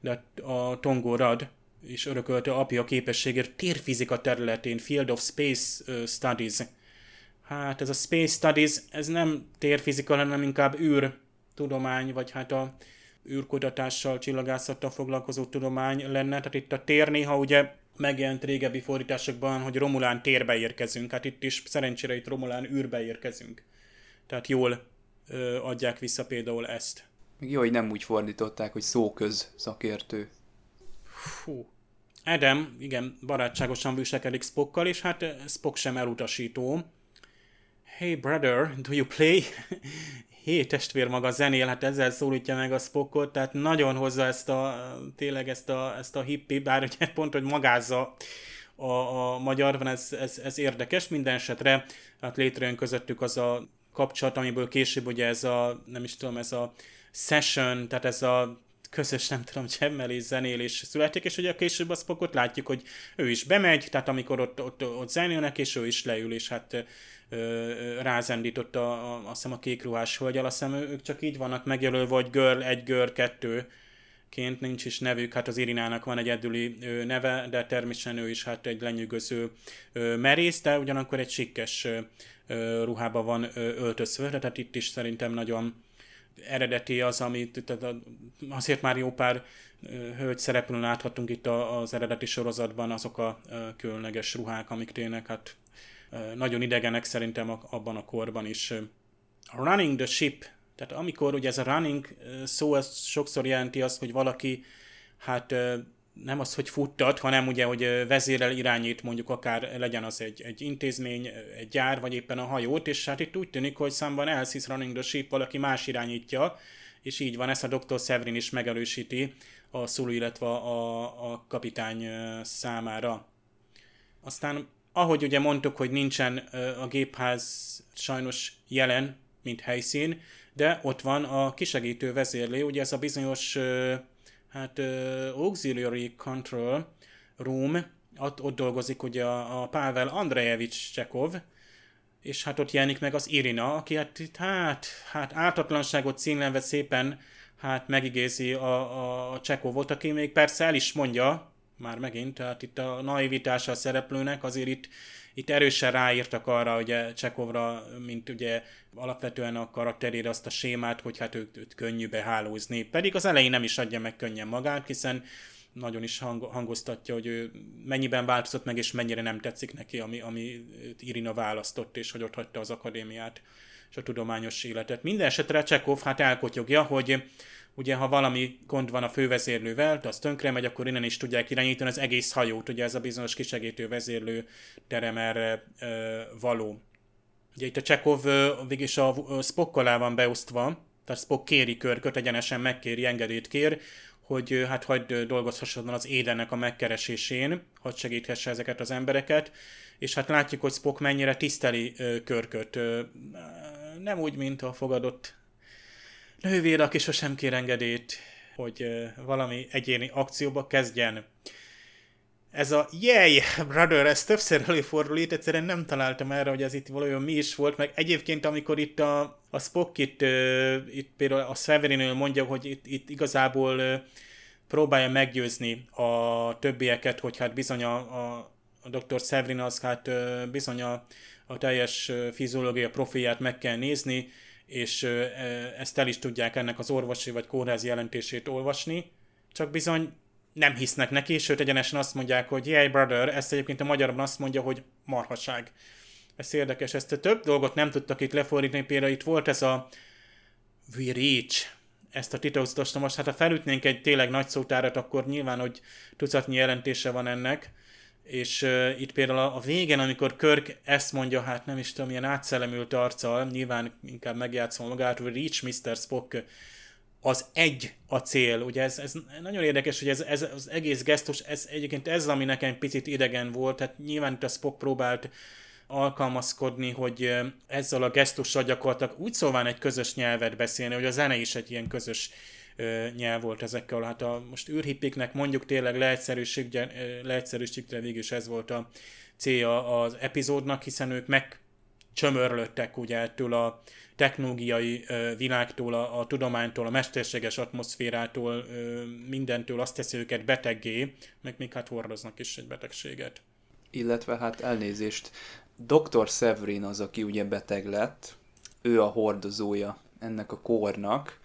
de a Tongo Rad, és örökölte apja képességért térfizika területén, Field of Space Studies. Hát ez a Space Studies, ez nem térfizika, hanem inkább űrtudomány, vagy hát a űrkutatással, csillagászattal foglalkozó tudomány lenne. Tehát itt a tér néha ugye megjelent régebbi fordításokban, hogy Romulán térbe érkezünk. Hát itt is szerencsére itt Romulán űrbe érkezünk. Tehát jól ö, adják vissza például ezt. Jó, hogy nem úgy fordították, hogy szóköz szakértő. Fú, Adam, igen, barátságosan viselkedik Spockkal, és hát Spock sem elutasító. Hey brother, do you play? Hé, testvér maga zenél, hát ezzel szólítja meg a Spockot, tehát nagyon hozza ezt a, tényleg ezt a, ezt a hippi, bár ugye pont, hogy magázza a, a magyarban, ez, ez, ez érdekes, minden esetre hát létrejön közöttük az a kapcsolat, amiből később ugye ez a, nem is tudom, ez a session, tehát ez a közös, nem tudom, csemmel zenélés születik, és ugye később a Spockot látjuk, hogy ő is bemegy, tehát amikor ott, ott, ott zenélnek, és ő is leül, és hát rázendított a, a, azt hiszem a kék ruhás hölgyel, azt hiszem ők csak így vannak megjelölve, hogy girl, egy girl, kettő, ként nincs is nevük, hát az Irinának van egy egyedüli neve, de természetesen ő is hát egy lenyűgöző merész, de ugyanakkor egy sikkes ruhába van öltözve, tehát itt is szerintem nagyon eredeti az, amit tehát azért már jó pár hölgy szereplőn láthatunk itt az eredeti sorozatban, azok a különleges ruhák, amik tényleg hát nagyon idegenek szerintem abban a korban is. Running the ship, tehát amikor ugye ez a running szó, ez sokszor jelenti azt, hogy valaki hát nem az, hogy futtat, hanem ugye, hogy vezérel irányít mondjuk akár legyen az egy, egy intézmény, egy gyár, vagy éppen a hajót, és hát itt úgy tűnik, hogy számban elszísz running the ship, valaki más irányítja, és így van, ezt a Dr. Severin is megerősíti a szulú, illetve a, a kapitány számára. Aztán, ahogy ugye mondtuk, hogy nincsen a gépház sajnos jelen, mint helyszín, de ott van a kisegítő vezérlő, ugye ez a bizonyos hát Auxiliary Control Room, ott, ott dolgozik ugye a, a Pavel Andrejevics Csekov, és hát ott jelenik meg az Irina, aki hát, hát, hát ártatlanságot címlenve szépen hát megigézi a, a Csekovot, aki még persze el is mondja, már megint, tehát itt a naivitása a szereplőnek, azért itt, itt erősen ráírtak arra, ugye Csekovra, mint ugye alapvetően a karakterére azt a sémát, hogy hát őt, őt könnyű behálózni. Pedig az elején nem is adja meg könnyen magát, hiszen nagyon is hang, hangoztatja, hogy ő mennyiben változott meg, és mennyire nem tetszik neki, ami, ami Irina választott, és hogy ott hagyta az akadémiát és a tudományos életet. Minden esetre Csekov hát elkotyogja, hogy ugye ha valami gond van a fővezérlővel, az tönkre megy, akkor innen is tudják irányítani az egész hajót, ugye ez a bizonyos kisegítő vezérlő terem erre ö, való. Ugye itt a Csekov végig a Spock alá van beosztva, tehát Spock kéri körköt, egyenesen megkéri, engedélyt kér, hogy hát hagyd dolgozhasson az édennek a megkeresésén, hogy segíthesse ezeket az embereket, és hát látjuk, hogy Spock mennyire tiszteli körköt. Nem úgy, mint a fogadott nővér, aki sosem kér engedélyt, hogy valami egyéni akcióba kezdjen. Ez a yay, brother, ez többször előfordul, itt egyszerűen nem találtam erre, hogy ez itt valójában mi is volt, meg egyébként amikor itt a, a Spock itt, itt például a Severinől mondja, hogy itt, itt igazából próbálja meggyőzni a többieket, hogy hát bizony a, a, a dr. Severin az hát bizony a, a teljes fiziológia profilját meg kell nézni, és ezt el is tudják ennek az orvosi vagy kórházi jelentését olvasni, csak bizony nem hisznek neki, sőt egyenesen azt mondják, hogy yeah, brother, ezt egyébként a magyarban azt mondja, hogy marhaság. Ez érdekes, ezt a több dolgot nem tudtak itt lefordítani, például itt volt ez a we reach, ezt a titokzatost, most hát ha felütnénk egy tényleg nagy szótárat, akkor nyilván, hogy tucatnyi jelentése van ennek, és uh, itt például a, a végen, amikor Körk ezt mondja, hát nem is tudom, ilyen átszellemült arccal, nyilván inkább megjátszom magát, hogy Reach Mr. Spock, az egy a cél. Ugye ez, ez nagyon érdekes, hogy ez, ez az egész gesztus, ez egyébként ez, ami nekem picit idegen volt, tehát nyilván itt a Spock próbált alkalmazkodni, hogy ezzel a gesztussal gyakorlatilag úgy szóval egy közös nyelvet beszélni, hogy a zene is egy ilyen közös nyelv volt ezekkel. Hát a most űrhippiknek mondjuk tényleg leegyszerűsítve végül is ez volt a célja az epizódnak, hiszen ők megcsömörlöttek ugye ettől a technológiai világtól, a, a tudománytól, a mesterséges atmoszférától, mindentől azt teszi őket beteggé, meg még hát hordoznak is egy betegséget. Illetve hát elnézést, Dr. Severin az, aki ugye beteg lett, ő a hordozója ennek a kornak,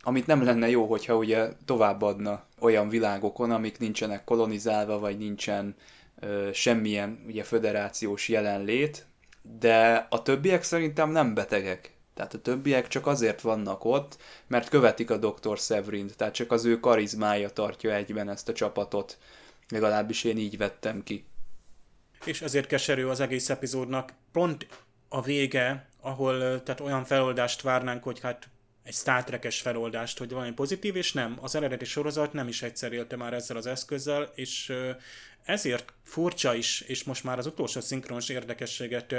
amit nem lenne jó, hogyha ugye továbbadna olyan világokon, amik nincsenek kolonizálva, vagy nincsen ö, semmilyen ugye föderációs jelenlét, de a többiek szerintem nem betegek. Tehát a többiek csak azért vannak ott, mert követik a Dr. Severint, tehát csak az ő karizmája tartja egyben ezt a csapatot Legalábbis én így vettem ki. És ezért keserű az egész epizódnak. Pont a vége, ahol tehát olyan feloldást várnánk, hogy hát egy Star Trek-es feloldást, hogy valami pozitív, és nem. Az eredeti sorozat nem is egyszer élte már ezzel az eszközzel, és ezért furcsa is, és most már az utolsó szinkronos érdekességet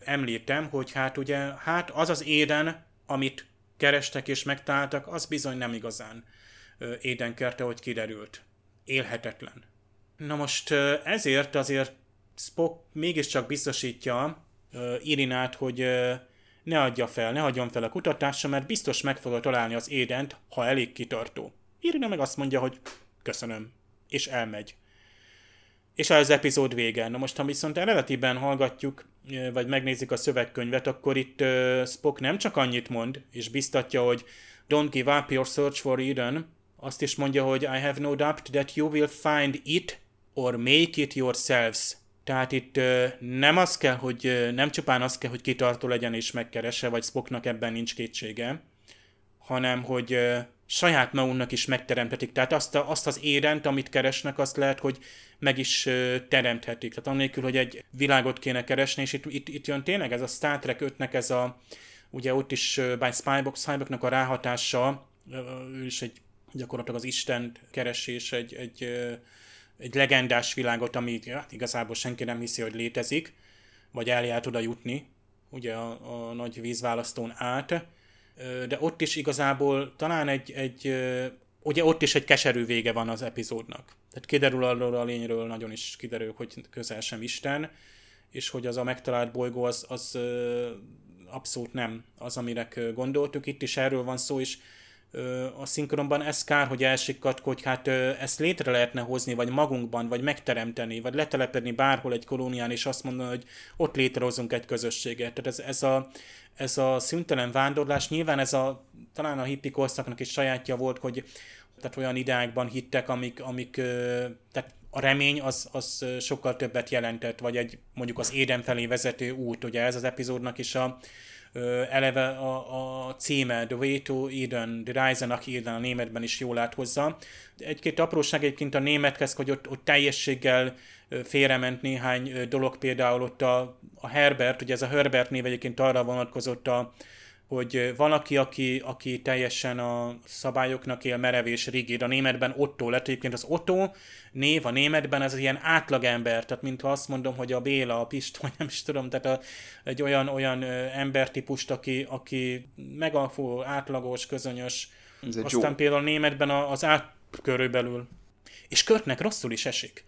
említem, hogy hát ugye, hát az az éden, amit kerestek és megtaláltak, az bizony nem igazán édenkerte, hogy kiderült. Élhetetlen. Na most ezért azért Spock mégiscsak biztosítja Irinát, hogy ne adja fel, ne adjon fel a kutatásra, mert biztos meg fogja találni az édent, ha elég kitartó. Irina meg azt mondja, hogy köszönöm, és elmegy. És az epizód vége. Na most, ha viszont eredetiben hallgatjuk, vagy megnézik a szövegkönyvet, akkor itt Spock nem csak annyit mond, és biztatja, hogy don't give up your search for Eden, azt is mondja, hogy I have no doubt that you will find it or make it yourselves. Tehát itt nem az kell, hogy nem csupán az kell, hogy kitartó legyen és megkeresse, vagy Spocknak ebben nincs kétsége, hanem hogy saját magunknak is megteremtetik. Tehát azt, a, azt az érent, amit keresnek, azt lehet, hogy meg is teremthetik. Tehát annélkül, hogy egy világot kéne keresni, és itt, itt, itt jön tényleg ez a Star Trek 5-nek ez a, ugye ott is by Spybox, Spyboxnak a ráhatása, ő is egy gyakorlatilag az Isten keresés, egy, egy egy legendás világot, ami ja, igazából senki nem hiszi, hogy létezik, vagy elját oda jutni, ugye a, a nagy vízválasztón át, de ott is igazából talán egy, egy ugye ott is egy keserű vége van az epizódnak. Tehát kiderül arról a lényről, nagyon is kiderül, hogy közel sem Isten, és hogy az a megtalált bolygó az, az abszolút nem az, amire gondoltuk. Itt is erről van szó, és a szinkronban ez kár, hogy elsikkat, hogy hát ezt létre lehetne hozni, vagy magunkban, vagy megteremteni, vagy letelepedni bárhol egy kolónián, és azt mondani, hogy ott létrehozunk egy közösséget. Tehát ez, ez, a, ez a szüntelen vándorlás, nyilván ez a, talán a hippi korszaknak is sajátja volt, hogy tehát olyan ideákban hittek, amik, amik tehát a remény az, az sokkal többet jelentett, vagy egy mondjuk az éden felé vezető út, ugye ez az epizódnak is a, eleve a, a címe, The Way to Eden, The Rise Eden a németben is jól áthozza. Egy-két apróság egyébként a némethez, hogy ott, ott teljességgel félrement néhány dolog, például ott a, a Herbert, ugye ez a Herbert név egyébként arra vonatkozott a, hogy van aki, aki, aki teljesen a szabályoknak él merev és rigid. A németben Otto lett. Egyébként az Otto név a németben ez ilyen átlagember, tehát mintha azt mondom, hogy a Béla, a Pist, vagy nem is tudom, tehát a, egy olyan, olyan embertípust, aki, aki megafó, átlagos, közönyös. Aztán jó. például németben az át körülbelül. És Körtnek rosszul is esik.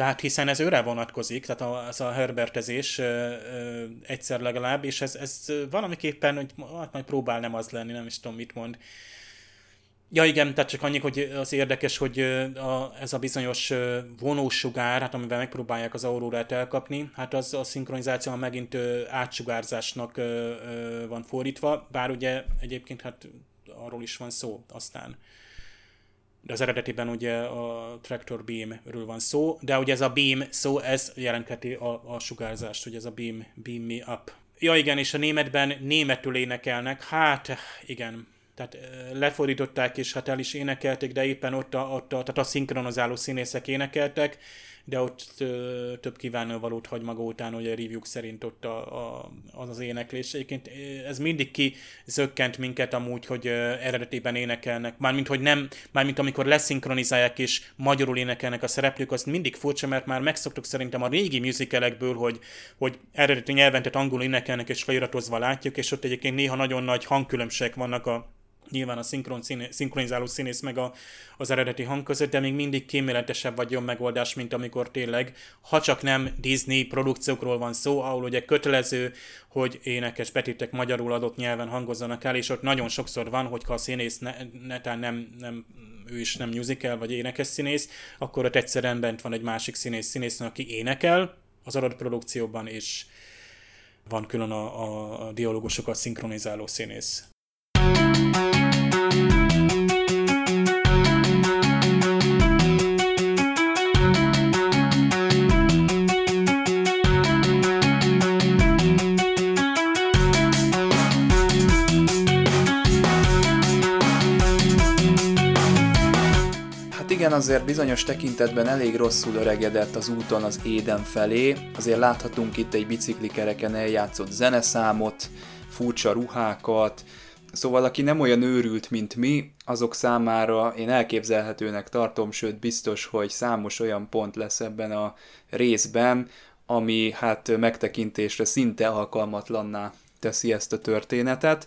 Tehát hiszen ez őre vonatkozik, tehát az a herbertezés ö, ö, egyszer legalább, és ez, ez valamiképpen, hogy hát majd próbál nem az lenni, nem is tudom mit mond. Ja igen, tehát csak annyi, hogy az érdekes, hogy a, ez a bizonyos vonósugár, hát amivel megpróbálják az aurórát elkapni, hát az a szinkronizáció megint átsugárzásnak van fordítva, bár ugye egyébként hát arról is van szó aztán de az eredetiben ugye a Tractor Beam-ről van szó, de ugye ez a beam szó, ez jelentheti a, a sugárzást, hogy ez a beam, beam me up. Ja igen, és a németben németül énekelnek, hát igen, tehát lefordították és hát el is énekelték, de éppen ott a, ott a, tehát a szinkronizáló színészek énekeltek, de ott ö, több kívánővalót hagy maga után, hogy a review szerint ott a, a, az az éneklés. Egyébként ez mindig kizökkent minket amúgy, hogy ö, eredetében énekelnek. Mármint, hogy nem, mármint amikor leszinkronizálják és magyarul énekelnek a szereplők, az mindig furcsa, mert már megszoktuk szerintem a régi musicalekből, hogy, hogy eredeti nyelven, tehát angolul énekelnek és feliratozva látjuk, és ott egyébként néha nagyon nagy hangkülönbségek vannak a nyilván a szinkron színé, szinkronizáló színész meg a, az eredeti hang között, de még mindig kíméletesebb vagy jobb megoldás, mint amikor tényleg, ha csak nem Disney produkciókról van szó, ahol ugye kötelező, hogy énekes petitek magyarul adott nyelven hangozzanak el, és ott nagyon sokszor van, hogyha a színész ne, netán nem, nem ő is nem musical vagy énekes színész, akkor ott egyszerűen bent van egy másik színész színésznő, aki énekel az adott produkcióban, és van külön a, a, a dialógusokat szinkronizáló színész. Igen, azért bizonyos tekintetben elég rosszul öregedett az úton az Éden felé, azért láthatunk itt egy biciklikereken eljátszott zeneszámot, furcsa ruhákat, Szóval aki nem olyan őrült, mint mi, azok számára én elképzelhetőnek tartom, sőt biztos, hogy számos olyan pont lesz ebben a részben, ami hát megtekintésre szinte alkalmatlanná teszi ezt a történetet.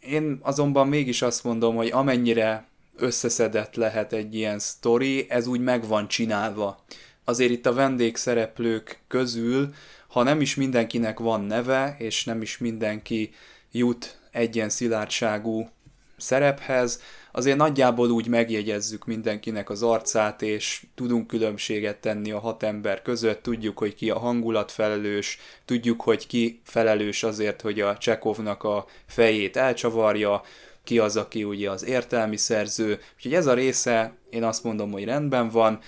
Én azonban mégis azt mondom, hogy amennyire összeszedett lehet egy ilyen sztori, ez úgy meg van csinálva. Azért itt a vendégszereplők közül, ha nem is mindenkinek van neve, és nem is mindenki jut egy ilyen szilárdságú szerephez, azért nagyjából úgy megjegyezzük mindenkinek az arcát, és tudunk különbséget tenni a hat ember között, tudjuk, hogy ki a hangulat felelős, tudjuk, hogy ki felelős azért, hogy a Csekovnak a fejét elcsavarja, ki az, aki ugye az értelmi szerző. Úgyhogy ez a része, én azt mondom, hogy rendben van.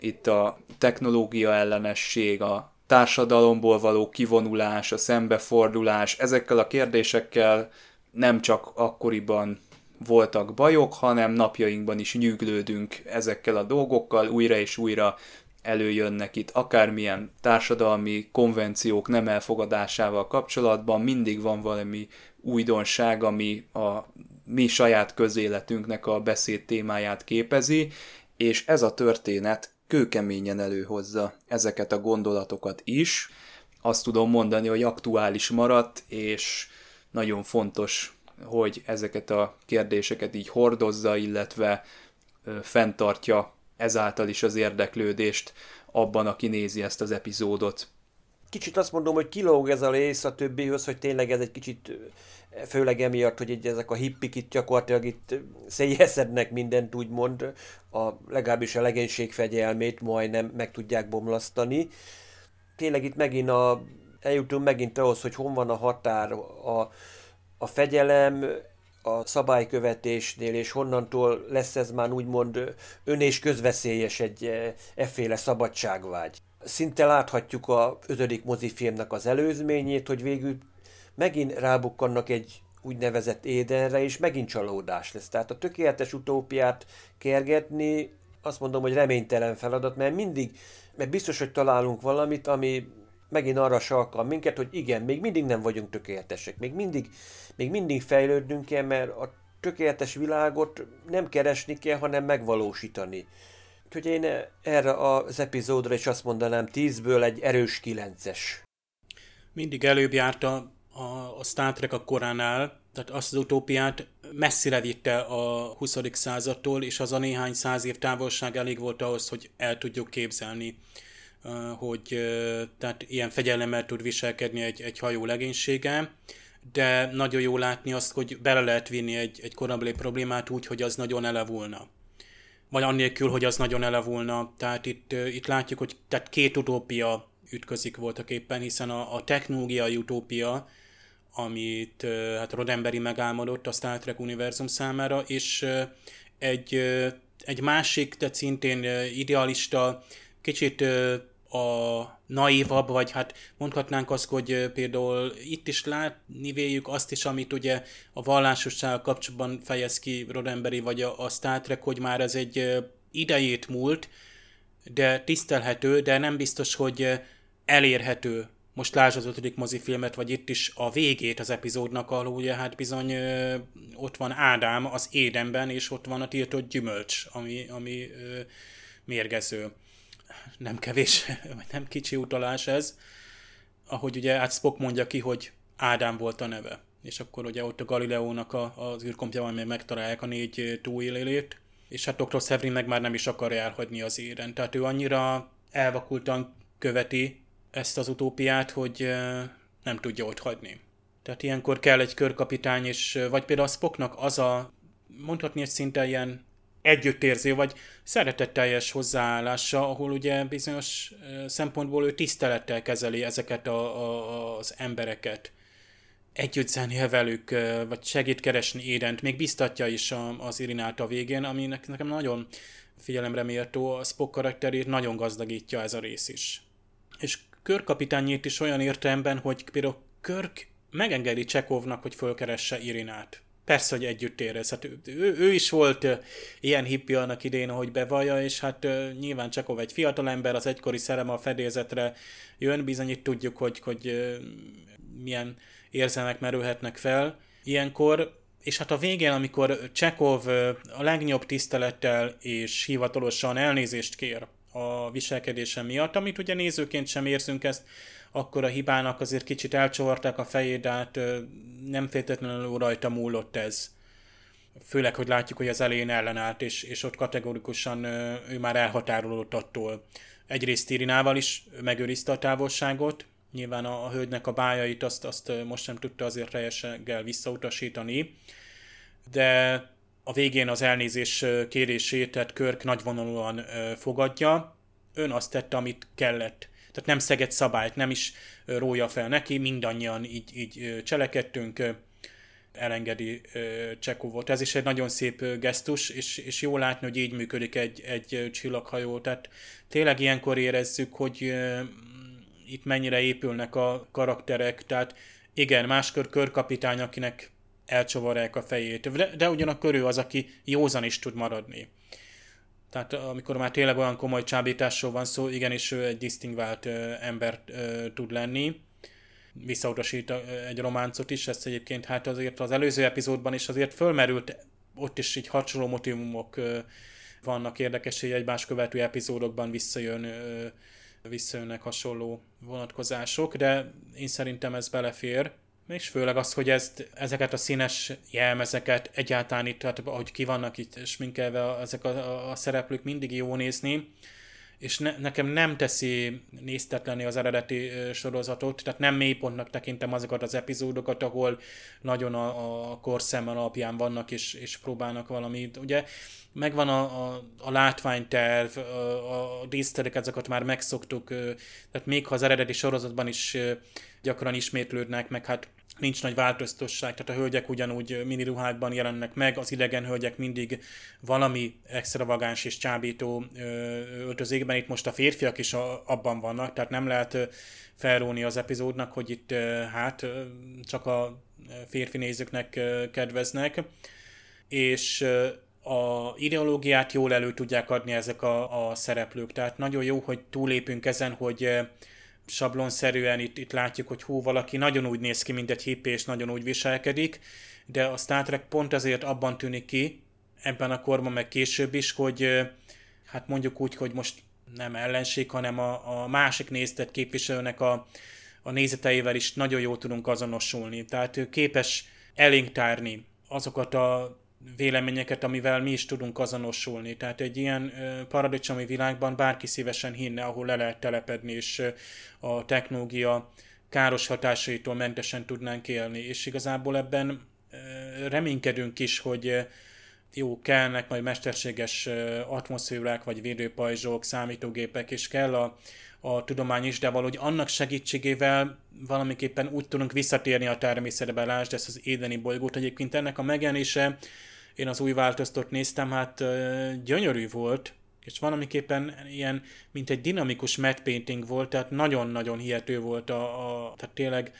Itt a technológia ellenesség, a társadalomból való kivonulás, a szembefordulás, ezekkel a kérdésekkel nem csak akkoriban voltak bajok, hanem napjainkban is nyűglődünk ezekkel a dolgokkal, újra és újra előjönnek itt akármilyen társadalmi konvenciók nem elfogadásával kapcsolatban, mindig van valami újdonság, ami a mi saját közéletünknek a beszéd témáját képezi, és ez a történet kőkeményen előhozza ezeket a gondolatokat is. Azt tudom mondani, hogy aktuális maradt, és nagyon fontos, hogy ezeket a kérdéseket így hordozza, illetve fenntartja ezáltal is az érdeklődést abban, aki nézi ezt az epizódot. Kicsit azt mondom, hogy kilóg ez a rész a többihöz, hogy tényleg ez egy kicsit, főleg emiatt, hogy egy, ezek a hippik itt gyakorlatilag itt széjjeszednek mindent, úgymond, a, legalábbis a legénység fegyelmét majdnem meg tudják bomlasztani. Tényleg itt megint a eljutunk megint ahhoz, hogy hon van a határ a, a fegyelem, a szabálykövetésnél, és honnantól lesz ez már úgymond ön és közveszélyes egy e, efféle szabadságvágy. Szinte láthatjuk a ötödik mozifilmnek az előzményét, hogy végül megint rábukkannak egy úgynevezett édenre, és megint csalódás lesz. Tehát a tökéletes utópiát kergetni, azt mondom, hogy reménytelen feladat, mert mindig, mert biztos, hogy találunk valamit, ami megint arra sarkal minket, hogy igen, még mindig nem vagyunk tökéletesek, még mindig, még mindig fejlődnünk kell, mert a tökéletes világot nem keresni kell, hanem megvalósítani. Úgyhogy én erre az epizódra is azt mondanám, 10-ből egy erős 9-es. Mindig előbb járt a, a, a Star Trek a koránál, tehát azt az utópiát messzire vitte a 20. századtól, és az a néhány száz év távolság elég volt ahhoz, hogy el tudjuk képzelni hogy tehát ilyen fegyelemmel tud viselkedni egy, egy hajó legénysége, de nagyon jó látni azt, hogy bele lehet vinni egy, egy korabeli problémát úgy, hogy az nagyon elevulna. Vagy annélkül, hogy az nagyon elevulna. Tehát itt, itt látjuk, hogy tehát két utópia ütközik voltak éppen, hiszen a, a technológiai utópia, amit hát Rodemberi megálmodott a Star Trek univerzum számára, és egy, egy másik, tehát szintén idealista, kicsit a naivabb, vagy hát mondhatnánk azt, hogy például itt is látni véljük azt is, amit ugye a vallásosság kapcsolatban fejez ki Rodemberi, vagy a, a Star Trek, hogy már ez egy idejét múlt, de tisztelhető, de nem biztos, hogy elérhető. Most lásd az ötödik mozifilmet, vagy itt is a végét az epizódnak, ahol ugye hát bizony ö, ott van Ádám az édenben, és ott van a tiltott gyümölcs, ami, ami ö, mérgező nem kevés, vagy nem kicsi utalás ez, ahogy ugye hát Spock mondja ki, hogy Ádám volt a neve. És akkor ugye ott a Galileónak a, az űrkompjában még megtalálják a négy túlélélét, és hát Dr. Severin meg már nem is akarja elhagyni az éren. Tehát ő annyira elvakultan követi ezt az utópiát, hogy nem tudja ott hagyni. Tehát ilyenkor kell egy körkapitány, és vagy például a Spocknak az a, mondhatni egy szinte ilyen együttérző, vagy szeretetteljes hozzáállása, ahol ugye bizonyos szempontból ő tisztelettel kezeli ezeket a, a, az embereket. Együtt zenél velük, vagy segít keresni Édent, még biztatja is a, az Irinát a végén, ami nekem nagyon figyelemre méltó, a Spock karakterét nagyon gazdagítja ez a rész is. És körkapitányét is olyan értelemben, hogy például Körk megengedi Csekovnak, hogy fölkeresse Irinát persze, hogy együtt érez. Hát ő, ő, ő is volt ilyen hippi annak idén, ahogy bevallja, és hát nyilván Csekov egy fiatalember, az egykori szerem a fedélzetre jön, bizony tudjuk, hogy, hogy milyen érzelmek merülhetnek fel ilyenkor, és hát a végén, amikor Csekov a legnagyobb tisztelettel és hivatalosan elnézést kér a viselkedése miatt, amit ugye nézőként sem érzünk ezt, akkor a hibának azért kicsit elcsavarták a fejét, de hát nem feltétlenül rajta múlott ez. Főleg, hogy látjuk, hogy az elején ellenállt, és, és ott kategorikusan ő már elhatárolódott attól. Egyrészt Irinával is megőrizte a távolságot, nyilván a, a hölgynek a bájait azt, azt most sem tudta azért teljeseggel visszautasítani, de a végén az elnézés kérését, tehát Körk nagyvonalúan fogadja, ön azt tette, amit kellett. Tehát nem szegett szabályt, nem is rója fel neki, mindannyian így, így cselekedtünk, elengedi Csekovot. Ez is egy nagyon szép gesztus, és, és jó látni, hogy így működik egy, egy csillaghajó. Tehát tényleg ilyenkor érezzük, hogy itt mennyire épülnek a karakterek, tehát igen, máskor körkapitány, akinek elcsavarják a fejét, de, de ugyanakkor ő az, aki józan is tud maradni. Tehát amikor már tényleg olyan komoly csábításról van szó, igenis ő egy disztingvált ember tud lenni. Visszautasít egy románcot is, ezt egyébként hát azért az előző epizódban is azért fölmerült, ott is így hasonló motivumok vannak érdekes, hogy egymás követő epizódokban visszajön, visszajönnek hasonló vonatkozások, de én szerintem ez belefér és főleg az, hogy ezt, ezeket a színes jelmezeket egyáltalán itt, tehát ahogy ki vannak itt sminkelve ezek a, a, a szereplők, mindig jó nézni, és ne, nekem nem teszi néztetlenni az eredeti sorozatot, tehát nem mélypontnak tekintem azokat az epizódokat, ahol nagyon a, a korszem alapján vannak, és, és próbálnak valamit. Ugye megvan a, a, a látványterv, a, a díszterek, ezeket már megszoktuk, tehát még ha az eredeti sorozatban is gyakran ismétlődnek, meg hát nincs nagy változtosság, tehát a hölgyek ugyanúgy miniruhákban jelennek meg, az idegen hölgyek mindig valami extravagáns és csábító öltözékben, itt most a férfiak is abban vannak, tehát nem lehet felróni az epizódnak, hogy itt hát csak a férfi nézőknek kedveznek, és a ideológiát jól elő tudják adni ezek a, a szereplők, tehát nagyon jó, hogy túlépünk ezen, hogy sablonszerűen itt, itt látjuk, hogy hú, valaki nagyon úgy néz ki, mint egy hippi, és nagyon úgy viselkedik, de a Star Trek pont ezért abban tűnik ki, ebben a korban, meg később is, hogy hát mondjuk úgy, hogy most nem ellenség, hanem a, a másik néztet képviselőnek a, a nézeteivel is nagyon jól tudunk azonosulni. Tehát ő képes elénk tárni azokat a véleményeket, amivel mi is tudunk azonosulni. Tehát egy ilyen paradicsomi világban bárki szívesen hinne, ahol le lehet telepedni, és a technológia káros hatásaitól mentesen tudnánk élni. És igazából ebben reménykedünk is, hogy jó, kellnek majd mesterséges atmoszférák, vagy védőpajzsok, számítógépek, és kell a, a tudomány is, de valahogy annak segítségével valamiképpen úgy tudunk visszatérni a természetbe, lásd ezt az édeni bolygót. Egyébként ennek a megjelenése én az új változtat néztem, hát gyönyörű volt, és valamiképpen ilyen, mint egy dinamikus matte painting volt, tehát nagyon-nagyon hihető volt a, a tehát tényleg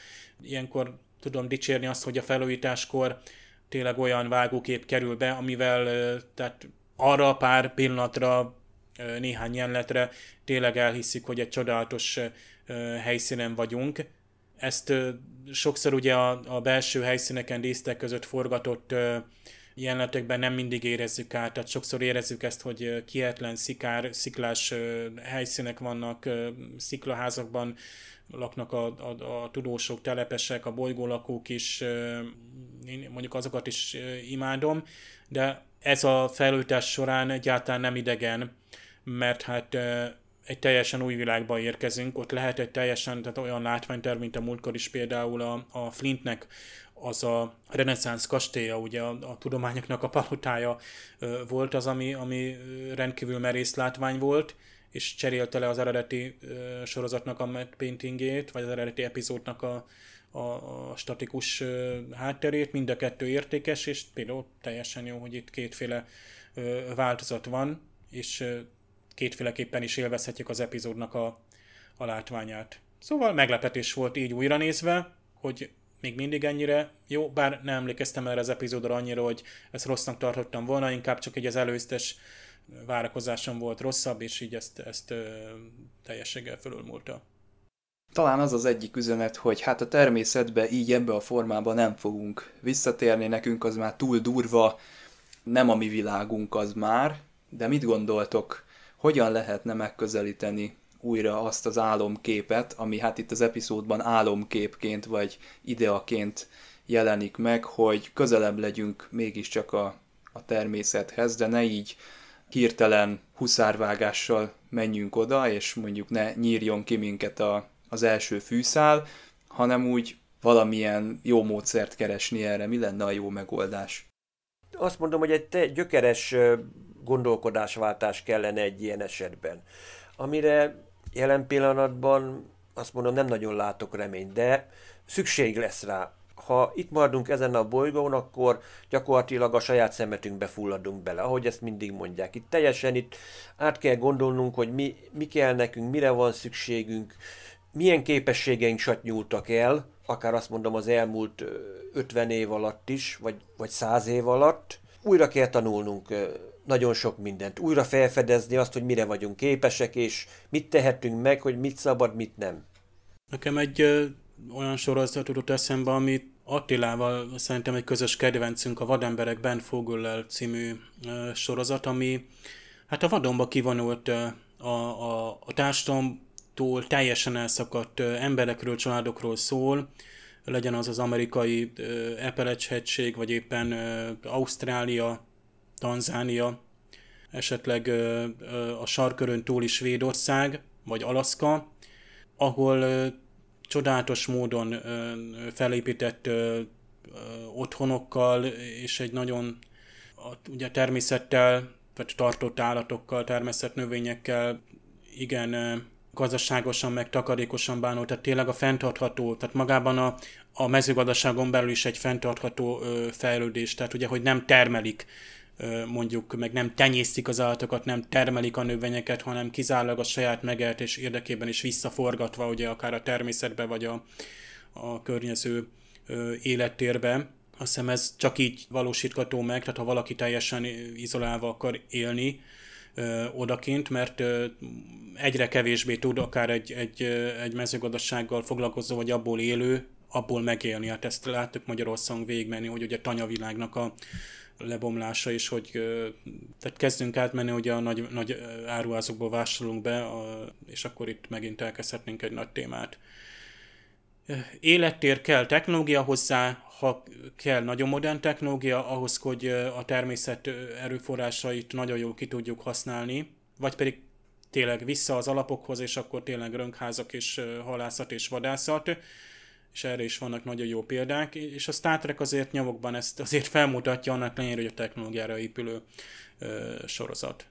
ilyenkor tudom dicsérni azt, hogy a felújításkor tényleg olyan vágókép kerül be, amivel tehát arra pár pillanatra, néhány jelenetre tényleg elhiszik, hogy egy csodálatos helyszínen vagyunk. Ezt sokszor ugye a, a belső helyszíneken, dísztek között forgatott jelenetekben nem mindig érezzük át, tehát sokszor érezzük ezt, hogy kietlen szikár, sziklás helyszínek vannak, sziklaházakban laknak a, a, a tudósok, telepesek, a bolygólakók is, én mondjuk azokat is imádom, de ez a fejlődés során egyáltalán nem idegen, mert hát egy teljesen új világba érkezünk, ott lehet egy teljesen tehát olyan látványterv, mint a múltkor is például a, a Flintnek az a reneszánsz kastélya, ugye a, a tudományoknak a palotája volt az, ami, ami rendkívül merész látvány volt, és cserélte le az eredeti sorozatnak a paintingét, vagy az eredeti epizódnak a, a, a statikus hátterét, mind a kettő értékes, és például teljesen jó, hogy itt kétféle változat van, és kétféleképpen is élvezhetjük az epizódnak a, a látványát. Szóval meglepetés volt így újra nézve, hogy még mindig ennyire jó, bár nem emlékeztem erre az epizódra annyira, hogy ezt rossznak tartottam volna, inkább csak egy az előztes várakozásom volt rosszabb, és így ezt, ezt teljességgel fölülmúlta. Talán az az egyik üzenet, hogy hát a természetbe így ebbe a formában nem fogunk visszatérni, nekünk az már túl durva, nem a mi világunk az már, de mit gondoltok, hogyan lehetne megközelíteni újra azt az álomképet, ami hát itt az epizódban álomképként vagy ideaként jelenik meg, hogy közelebb legyünk mégiscsak a, a természethez, de ne így hirtelen huszárvágással menjünk oda, és mondjuk ne nyírjon ki minket a, az első fűszál, hanem úgy valamilyen jó módszert keresni erre. Mi lenne a jó megoldás? Azt mondom, hogy egy te gyökeres gondolkodásváltás kellene egy ilyen esetben, amire jelen pillanatban azt mondom, nem nagyon látok reményt, de szükség lesz rá. Ha itt maradunk ezen a bolygón, akkor gyakorlatilag a saját szemetünkbe fulladunk bele, ahogy ezt mindig mondják. Itt teljesen itt át kell gondolnunk, hogy mi, mi kell nekünk, mire van szükségünk, milyen képességeink satnyúltak el, akár azt mondom az elmúlt 50 év alatt is, vagy, vagy 100 év alatt, újra kell tanulnunk nagyon sok mindent. Újra felfedezni azt, hogy mire vagyunk képesek, és mit tehetünk meg, hogy mit szabad, mit nem. Nekem egy ö, olyan sorozat jutott eszembe, amit Attilával szerintem egy közös kedvencünk, a Vademberek Ben Fogöllel című ö, sorozat, ami hát a vadonba kivonult ö, a, a, a társadalomtól teljesen elszakadt ö, emberekről, családokról szól, legyen az az amerikai Appalachian-hegység, vagy éppen ö, Ausztrália, Tanzánia, esetleg a sarkörön túli Svédország, vagy Alaszka, ahol csodálatos módon felépített otthonokkal és egy nagyon ugye természettel, vagy tartott állatokkal, természet növényekkel igen gazdaságosan, meg takarékosan bánó, tehát tényleg a fenntartható, tehát magában a, a mezőgazdaságon belül is egy fenntartható ö, fejlődés, tehát ugye, hogy nem termelik mondjuk meg nem tenyésztik az állatokat, nem termelik a növényeket, hanem kizárólag a saját megéltés érdekében is visszaforgatva, ugye akár a természetbe, vagy a, a környező élettérbe. Azt hiszem ez csak így valósítható meg, tehát ha valaki teljesen izolálva akar élni, ö, odakint, mert ö, egyre kevésbé tud akár egy, egy, egy mezőgazdasággal foglalkozó, vagy abból élő, abból megélni. Hát ezt láttuk Magyarországon végigmenni, hogy ugye tanyavilágnak a lebomlása is, hogy tehát kezdünk átmenni, hogy a nagy, nagy áruházokból vásárolunk be, és akkor itt megint elkezdhetnénk egy nagy témát. Élettér kell technológia hozzá, ha kell nagyon modern technológia, ahhoz, hogy a természet erőforrásait nagyon jól ki tudjuk használni, vagy pedig tényleg vissza az alapokhoz, és akkor tényleg rönkházak és halászat és vadászat és erre is vannak nagyon jó példák, és a Star Trek azért nyomokban ezt azért felmutatja annak lényére, hogy a technológiára épülő ö, sorozat.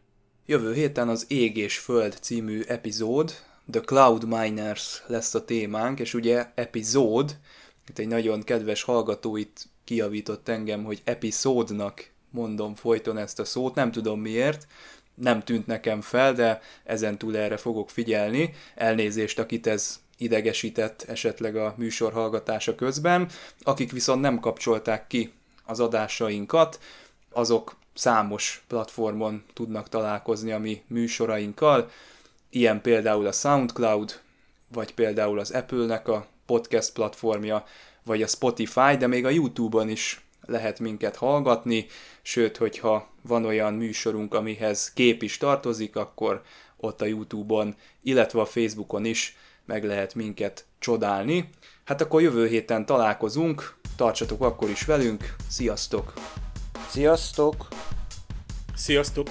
Jövő héten az Ég és Föld című epizód, The Cloud Miners lesz a témánk, és ugye epizód, itt egy nagyon kedves hallgató itt kiavított engem, hogy epizódnak mondom folyton ezt a szót, nem tudom miért, nem tűnt nekem fel, de ezen túl erre fogok figyelni. Elnézést, akit ez idegesített esetleg a műsor hallgatása közben. Akik viszont nem kapcsolták ki az adásainkat, azok számos platformon tudnak találkozni a mi műsorainkkal, ilyen például a SoundCloud, vagy például az Apple-nek a podcast platformja, vagy a Spotify, de még a YouTube-on is lehet minket hallgatni, sőt, hogyha van olyan műsorunk, amihez kép is tartozik, akkor ott a YouTube-on, illetve a Facebookon is meg lehet minket csodálni. Hát akkor jövő héten találkozunk, tartsatok akkor is velünk, sziasztok! Sziasztok! Sziasztok!